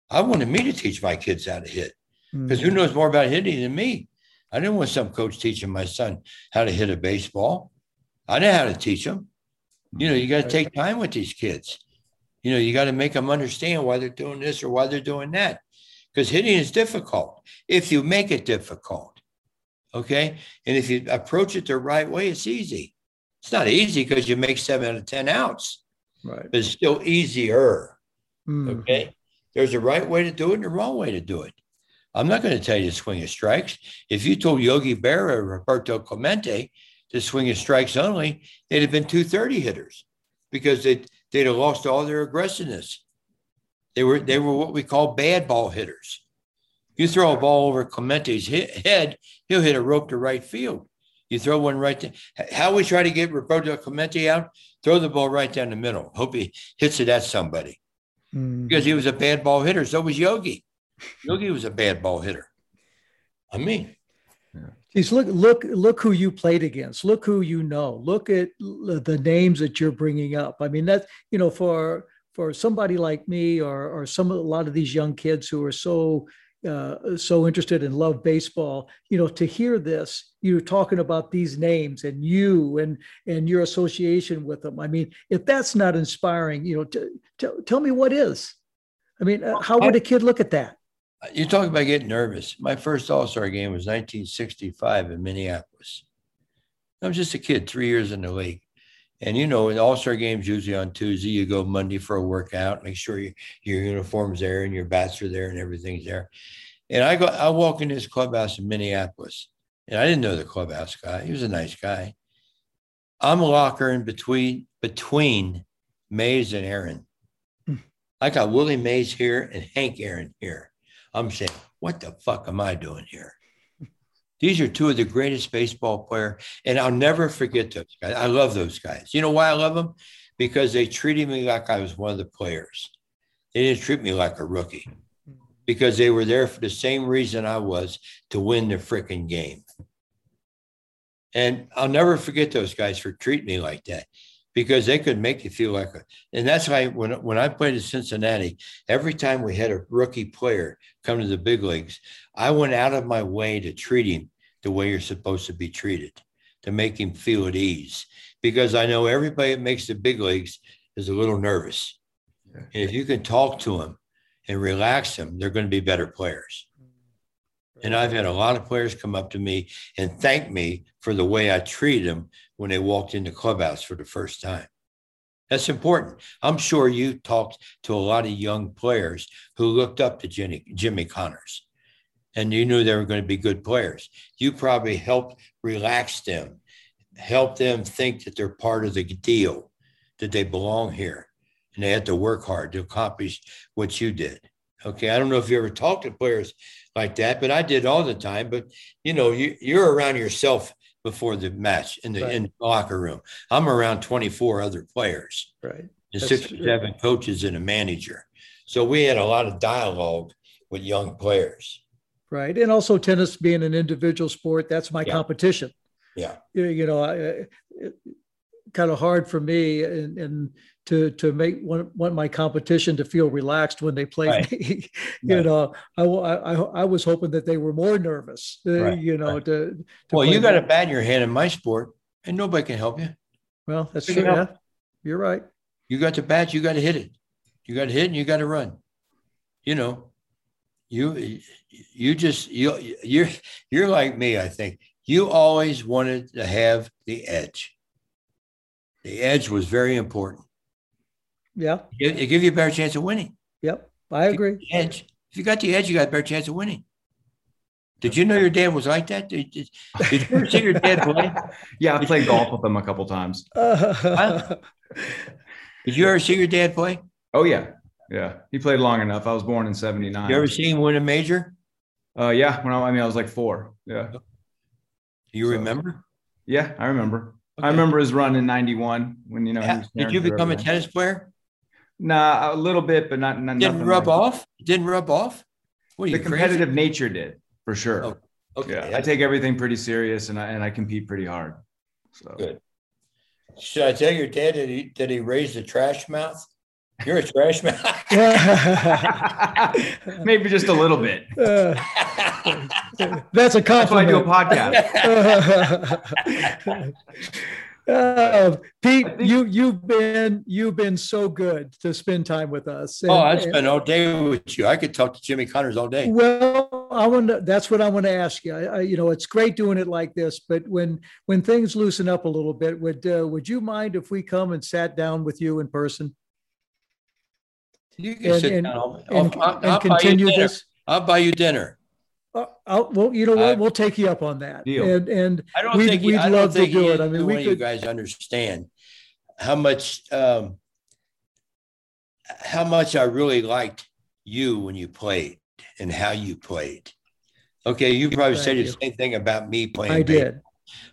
[SPEAKER 3] I wanted me to teach my kids how to hit because who
[SPEAKER 4] Hmm.
[SPEAKER 3] knows more about hitting than me? I didn't want some coach teaching my son how to hit a baseball. I know how to teach them. You know, you got to take time with these kids. You know, you got to make them understand why they're doing this or why they're doing that. Because hitting is difficult if you make it difficult. Okay. And if you approach it the right way, it's easy. It's not easy because you make seven out of 10 outs,
[SPEAKER 4] Right.
[SPEAKER 3] but it's still easier.
[SPEAKER 4] Hmm.
[SPEAKER 3] Okay. There's a right way to do it and a wrong way to do it. I'm not going to tell you to swing his strikes. If you told Yogi Berra or Roberto Clemente to swing his strikes only, they'd have been 230 hitters because they'd, they'd have lost all their aggressiveness. They were they were what we call bad ball hitters. You throw a ball over Clemente's he- head, he'll hit a rope to right field. You throw one right there. How we try to get Roberto Clemente out? Throw the ball right down the middle. Hope he hits it at somebody
[SPEAKER 4] Hmm.
[SPEAKER 3] because he was a bad ball hitter. So was Yogi. Yogi was a bad ball hitter. I mean,
[SPEAKER 4] Geez, look, look, look who you played against. Look who you know. Look at the names that you're bringing up. I mean, that's you know, for for somebody like me or or some a lot of these young kids who are so uh, so interested and love baseball, you know, to hear this, you're talking about these names and you and and your association with them. I mean, if that's not inspiring, you know, t- t- tell me what is. I mean, uh, how would a kid look at that?
[SPEAKER 3] You talk about getting nervous. My first All Star game was 1965 in Minneapolis. I was just a kid, three years in the league. And you know, in All Star games, usually on Tuesday, you go Monday for a workout, make sure you, your uniform's there and your bats are there and everything's there. And I go, I walk in this clubhouse in Minneapolis, and I didn't know the clubhouse guy. He was a nice guy. I'm a locker in between between Mays and Aaron.
[SPEAKER 4] Hmm.
[SPEAKER 3] I got Willie Mays here and Hank Aaron here. I'm saying, what the fuck am I doing here? These are two of the greatest baseball players, and I'll never forget those guys. I love those guys. You know why I love them? Because they treated me like I was one of the players. They didn't treat me like a rookie because they were there for the same reason I was to win the freaking game. And I'll never forget those guys for treating me like that because they could make you feel like a, and that's why when, when I played in Cincinnati, every time we had a rookie player come to the big leagues, I went out of my way to treat him the way you're supposed to be treated, to make him feel at ease. Because I know everybody that makes the big leagues is a little nervous. And if you can talk to them and relax them, they're going to be better players. And I've had a lot of players come up to me and thank me for the way I treated them when they walked in the clubhouse for the first time. That's important. I'm sure you talked to a lot of young players who looked up to Jimmy, Jimmy Connors and you knew they were going to be good players. You probably helped relax them, help them think that they're part of the deal, that they belong here, and they had to work hard to accomplish what you did. Okay. I don't know if you ever talked to players like that, but I did all the time. But you know, you, you're around yourself before the match in the
[SPEAKER 4] Right.
[SPEAKER 3] in the locker room. I'm around 24 other players
[SPEAKER 4] Right.
[SPEAKER 3] and
[SPEAKER 4] That's
[SPEAKER 3] six or seven coaches and a manager. So we had a lot of dialogue with young players.
[SPEAKER 4] Right. And also tennis being an individual sport, that's my
[SPEAKER 3] Yeah.
[SPEAKER 4] competition.
[SPEAKER 3] Yeah.
[SPEAKER 4] You you know, I, it, kind of hard for me and, and to, to make want, want my competition to feel relaxed when they play
[SPEAKER 3] Right.
[SPEAKER 4] me. you
[SPEAKER 3] Right.
[SPEAKER 4] know, I, I, I was hoping that they were more nervous, uh,
[SPEAKER 3] Right,
[SPEAKER 4] you know, to, to
[SPEAKER 3] Well, you got a bat in your hand in my sport, and nobody can help you.
[SPEAKER 4] well, that's true. Yeah, you're right.
[SPEAKER 3] You got the bat, you got to hit it. You got to hit and you got to run. You know, you you just you you're you're like me. I think you always wanted to have the edge. The edge was very important.
[SPEAKER 4] Yeah.
[SPEAKER 3] It, it give you a better chance of winning.
[SPEAKER 4] Yep. I agree.
[SPEAKER 3] The edge. If you got the edge, you got a better chance of winning. Did you know your dad was like that? Did, did, did you ever see your dad play?
[SPEAKER 2] Yeah, I played golf with him a couple times.
[SPEAKER 3] Did you ever see your dad play?
[SPEAKER 2] Oh yeah, yeah. He played long enough. I was born in '79.
[SPEAKER 3] You ever see him win a major?
[SPEAKER 2] Uh, yeah. When I, I mean, I was like four. Yeah.
[SPEAKER 3] You
[SPEAKER 2] So-
[SPEAKER 3] remember?
[SPEAKER 2] Yeah, I remember.
[SPEAKER 3] Okay.
[SPEAKER 2] I remember his run in '91 when you know. he was
[SPEAKER 3] Did you become a tennis player?
[SPEAKER 2] Nah, a little bit, but not. not
[SPEAKER 3] Didn't rub
[SPEAKER 2] like-
[SPEAKER 3] off? Didn't rub off? What
[SPEAKER 2] The competitive
[SPEAKER 3] crazy?
[SPEAKER 2] nature did for sure.
[SPEAKER 3] Oh, Okay.
[SPEAKER 2] Yeah, I take everything pretty serious, and I and I compete pretty hard. So
[SPEAKER 3] Good. Should I tell your dad that he that he raised a trash mouth? You're a trash mouth.
[SPEAKER 2] maybe just a little bit.
[SPEAKER 4] Uh, that's a
[SPEAKER 2] That's why I do a podcast.
[SPEAKER 4] Uh, Pete,
[SPEAKER 2] think-
[SPEAKER 4] you you've been you've been so good to spend time with us.
[SPEAKER 3] oh, I
[SPEAKER 4] And-
[SPEAKER 3] spent all day with you. I could talk to Jimmy Connors all day.
[SPEAKER 4] Well, I want to, that's what I want to ask you. I, I, you know, it's great doing it like this, but when, when things loosen up a little bit, would, uh, would you mind if we come and sat down with you in person
[SPEAKER 3] You can
[SPEAKER 4] and,
[SPEAKER 3] sit
[SPEAKER 4] and,
[SPEAKER 3] down. I'll,
[SPEAKER 4] and,
[SPEAKER 3] I'll- I'll
[SPEAKER 4] and continue this?
[SPEAKER 3] I'll buy you dinner.
[SPEAKER 4] Uh, I'll, well, you know what? We'll take you up on that.
[SPEAKER 2] Deal.
[SPEAKER 4] And, and
[SPEAKER 3] I don't
[SPEAKER 4] We'd-
[SPEAKER 3] think
[SPEAKER 4] we'd
[SPEAKER 3] I
[SPEAKER 4] love
[SPEAKER 3] don't
[SPEAKER 4] to
[SPEAKER 3] think
[SPEAKER 4] do it. I mean, we
[SPEAKER 3] of you
[SPEAKER 4] could-
[SPEAKER 3] guys understand how much um, how much I really liked you when you played and how you played. Okay, you probably said the same thing about me playing.
[SPEAKER 4] I
[SPEAKER 3] baseball.
[SPEAKER 4] did.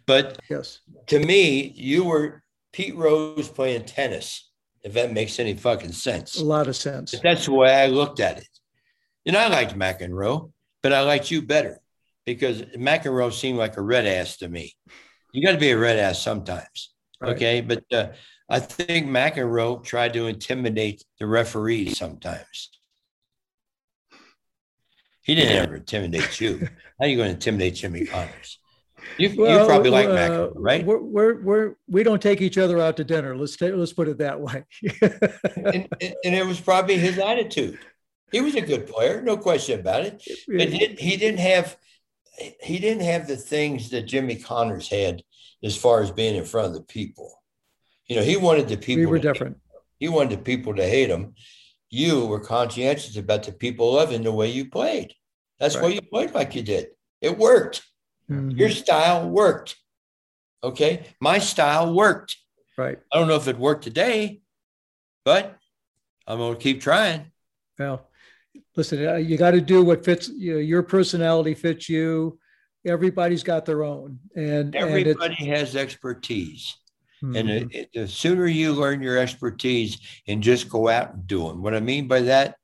[SPEAKER 3] but
[SPEAKER 4] Yes.
[SPEAKER 3] to me, you were Pete Rose playing tennis. If that makes any fucking sense.
[SPEAKER 4] A lot of sense.
[SPEAKER 3] But that's the way I looked at it. And I liked McEnroe, but I liked you better because McEnroe seemed like a red ass to me. You got to be a red ass sometimes.
[SPEAKER 4] Right.
[SPEAKER 3] Okay. But uh, I think McEnroe tried to intimidate the referees sometimes. He didn't ever intimidate you. How are you going to intimidate Jimmy Connors? You, you
[SPEAKER 4] Well,
[SPEAKER 3] probably like
[SPEAKER 4] uh,
[SPEAKER 3] McEnroe, right?
[SPEAKER 4] We're, we're, we're, we don't take each other out to dinner. Let's take, let's put it that way.
[SPEAKER 3] And, and it was probably his attitude. He was a good player, no question about it. But he, he didn't have he didn't have the things that Jimmy Connors had as far as being in front of the people. You know, he wanted the people.
[SPEAKER 4] We were
[SPEAKER 3] to
[SPEAKER 4] different.
[SPEAKER 3] He wanted the people to hate him. You were conscientious about the people loving the way you played. That's why you played like you did. It worked.
[SPEAKER 4] Mhm.
[SPEAKER 3] Your style worked. Okay, my style worked.
[SPEAKER 4] Right.
[SPEAKER 3] I don't know if it worked today, but I'm going to keep trying.
[SPEAKER 4] Well, listen, uh, you got to do what fits you know, your personality fits you. Everybody's got their own, and and
[SPEAKER 3] Everybody has expertise. And
[SPEAKER 4] Mhm.
[SPEAKER 3] it, it- the sooner you learn your expertise and just go out and do them. What I mean by that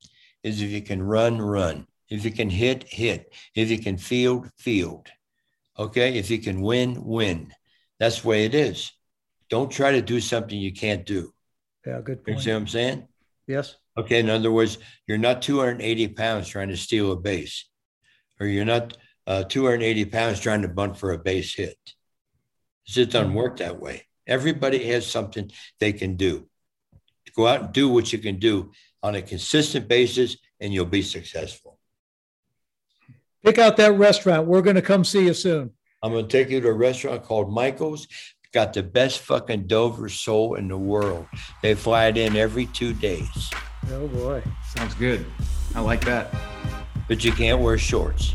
[SPEAKER 3] is if you can run, run. If you can hit, hit. If you can field, field. Okay. If you can win, win. That's the way it is. Don't try to do something you can't do.
[SPEAKER 4] yeah, good
[SPEAKER 3] You see what I'm saying?
[SPEAKER 4] Yes.
[SPEAKER 3] Okay. In other words, you're not 280 pounds trying to steal a base, or you're not uh, 280 pounds trying to bunt for a base hit. It just doesn't work that way. Everybody has something they can do. Go out and do what you can do on a consistent basis, and you'll be successful.
[SPEAKER 4] Pick out that restaurant. We're going to come see you soon.
[SPEAKER 3] I'm going to take you to a restaurant called Michael's. Got the best fucking Dover sole in the world. They fly it in every two days,
[SPEAKER 4] Oh boy.
[SPEAKER 2] Sounds good. I like that.
[SPEAKER 3] but you can't wear shorts.